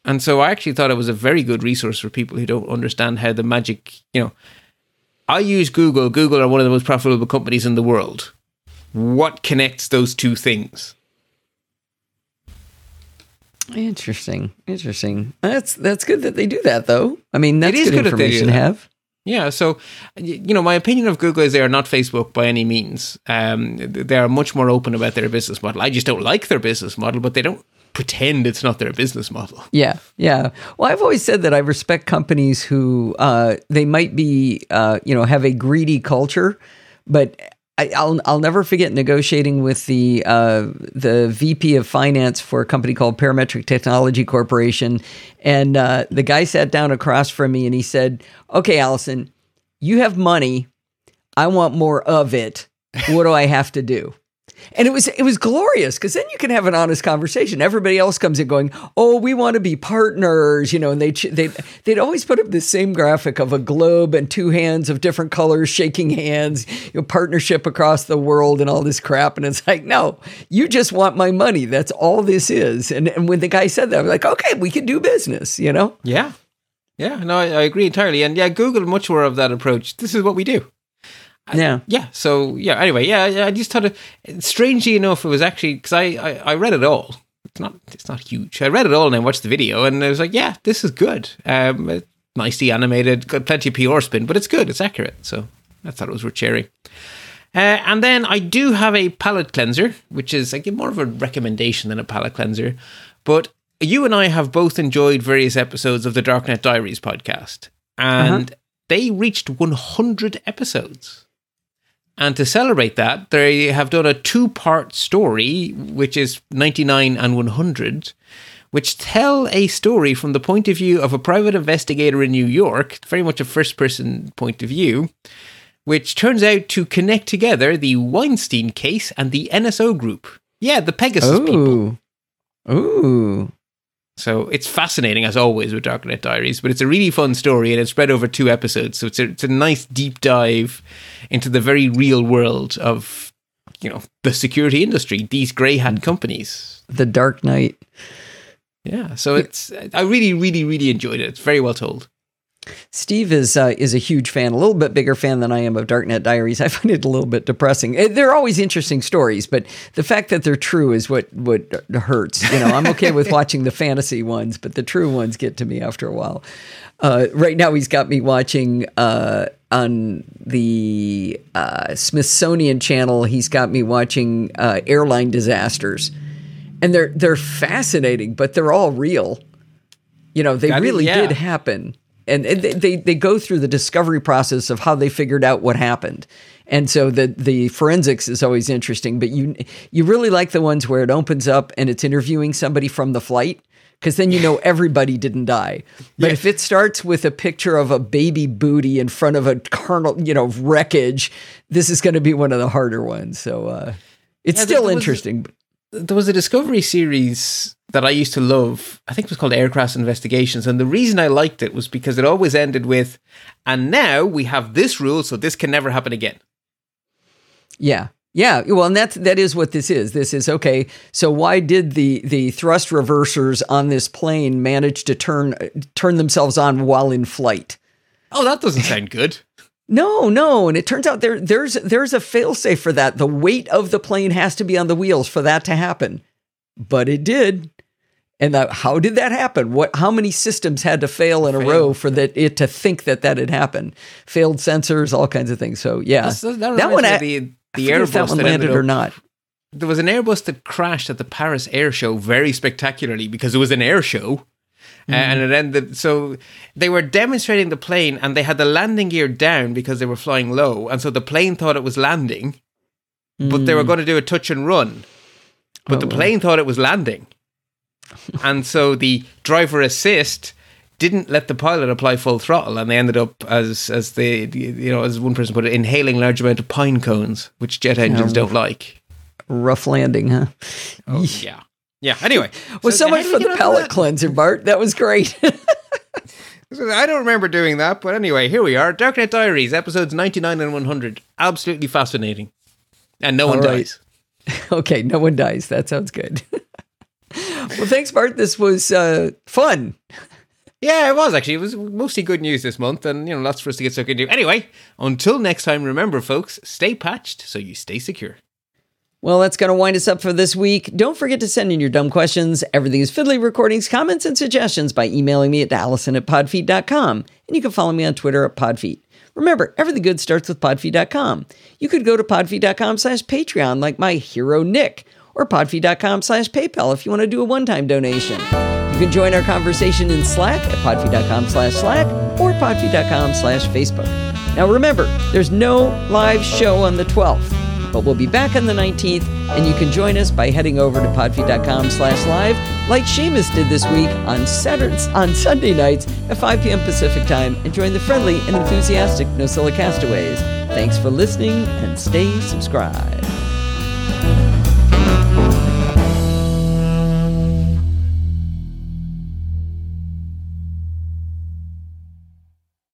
And so I actually thought it was a very good resource for people who don't understand how the magic, you know, I use Google. Google are one of the most profitable companies in the world. What connects those two things? Interesting. Interesting. That's that's good that they do that though. I mean, that's It is good good that they do information to have. Yeah, so you know, my opinion of Google is they are not Facebook by any means. Um, they are much more open about their business model. I just don't like their business model, but they don't pretend it's not their business model. Yeah, yeah. Well, I've always said that I respect companies who uh, they might be, uh, you know, have a greedy culture, but I, I'll I'll never forget negotiating with the uh, the VP of finance for a company called Parametric Technology Corporation, and uh, the guy sat down across from me and he said, "Okay, Allison, you have money. I want more of it. What do I have to do?" And it was it was glorious because then you can have an honest conversation. Everybody else comes in going, "Oh, we want to be partners," you know, and they they they'd always put up the same graphic of a globe and two hands of different colors shaking hands, you know, partnership across the world and all this crap. And it's like, no, you just want my money. That's all this is. And and when the guy said that, I'm like, okay, we can do business, you know. Yeah, yeah, no, I, I agree entirely. And yeah, Google much more of that approach. This is what we do. Yeah. Yeah. So yeah. Anyway, yeah. I- I just thought, it, strangely enough, it was actually because I, I I read it all. It's not it's not huge. I read it all and I watched the video and I was like, yeah, this is good. Um, nicely animated, got plenty of PR spin, but it's good. It's accurate. So I thought it was worth sharing. Uh, and then I do have a palate cleanser, which is like more of a recommendation than a palate cleanser. But you and I have both enjoyed various episodes of the Darknet Diaries podcast, and they reached 100 episodes. And to celebrate that, they have done a two part story, which is 99 and 100, which tell a story from the point of view of a private investigator in New York, very much a first person point of view, which turns out to connect together the Weinstein case and the NSO group. Yeah, the Pegasus people. Ooh, ooh. So it's fascinating as always with Darknet Diaries, but it's a really fun story and it's spread over two episodes. So it's a, it's a nice deep dive into the very real world of, you know, the security industry, these grey hat mm. companies. The Dark Knight. Yeah. So it's, I really, really, really enjoyed it. It's very well told. Steve is uh, is a huge fan, a little bit bigger fan than I am of Darknet Diaries. I find it a little bit depressing. Eh, They're always interesting stories, but the fact that they're true is what what hurts. You know, I'm okay with watching the fantasy ones, but the true ones get to me after a while. Uh, right now, he's got me watching uh, on the uh, Smithsonian Channel. He's got me watching uh, airline disasters, and they're they're fascinating, but they're all real. You know, they really yeah. did happen. And they, they, go through the discovery process of how they figured out what happened. And so the the forensics is always interesting, but you you really like the ones where it opens up and it's interviewing somebody from the flight because then you know everybody didn't die. But if it starts with a picture of a baby booty in front of a carnal, you know, wreckage, this is going to be one of the harder ones. So uh, it's Yeah, still there was- interesting. There was a Discovery series that I used to love. I think it was called Aircraft Investigations. And the reason I liked it was because it always ended with, and now we have this rule, so this can never happen again. Yeah. Yeah, well, and that's that is what this is. This is okay. So why did the the thrust reversers on this plane manage to turn turn themselves on while in flight? Oh, that doesn't sound good. No, no, and it turns out there there's there's a failsafe for that. The weight of the plane has to be on the wheels for that to happen, but it did. And that, how did that happen? What? How many systems had to fail in a Fail. row for that it to think that that had happened? Failed sensors, all kinds of things. So yeah, That's- that, that one, I, the, the that Airbus one that ended landed or not. There was an Airbus that crashed at the Paris Air Show very spectacularly because it was an air show. Uh, and it ended. So they were demonstrating the plane, and they had the landing gear down because they were flying low, and so the plane thought it was landing, but they were going to do a touch and run, but the Oh. plane thought it was landing, and so the driver assist didn't let the pilot apply full throttle, and they ended up as as they you know as one person put it, inhaling large amount of pine cones, which jet engines don't like. Rough landing, huh? Oh yeah, yeah. Anyway, well, so, so much for the palate cleanser, Bart. That was great. I don't remember doing that, but anyway, here we are. Darknet Diaries, episodes 99 and 100. Absolutely fascinating. And no All one right. dies. Okay, no one dies. That sounds good. well, thanks, Bart. This was uh, fun. Yeah, it was actually. It was mostly good news this month, and you know, lots for us to get stuck into. Anyway, until next time, remember, folks, stay patched so you stay secure. Well, that's going to wind us up for this week. Don't forget to send in your dumb questions, everything is fiddly recordings, comments, and suggestions by emailing me at allison at podfeet.com. And you can follow me on Twitter at podfeet. Remember, everything good starts with podfeet.com. You could go to podfeet.com slash Patreon like my hero Nick, or podfeet.com slash PayPal if you want to do a one-time donation. You can join our conversation in Slack at podfeet.com slash Slack or podfeet.com slash Facebook. Now remember, there's no live show on the 12th. But we'll be back on the 19th, and you can join us by heading over to podfeet.com slash live, like Seamus did this week on Saturdays, on Sunday nights at 5 p.m. Pacific time, and join the friendly and enthusiastic NosillaCastaways. Thanks for listening, and stay subscribed.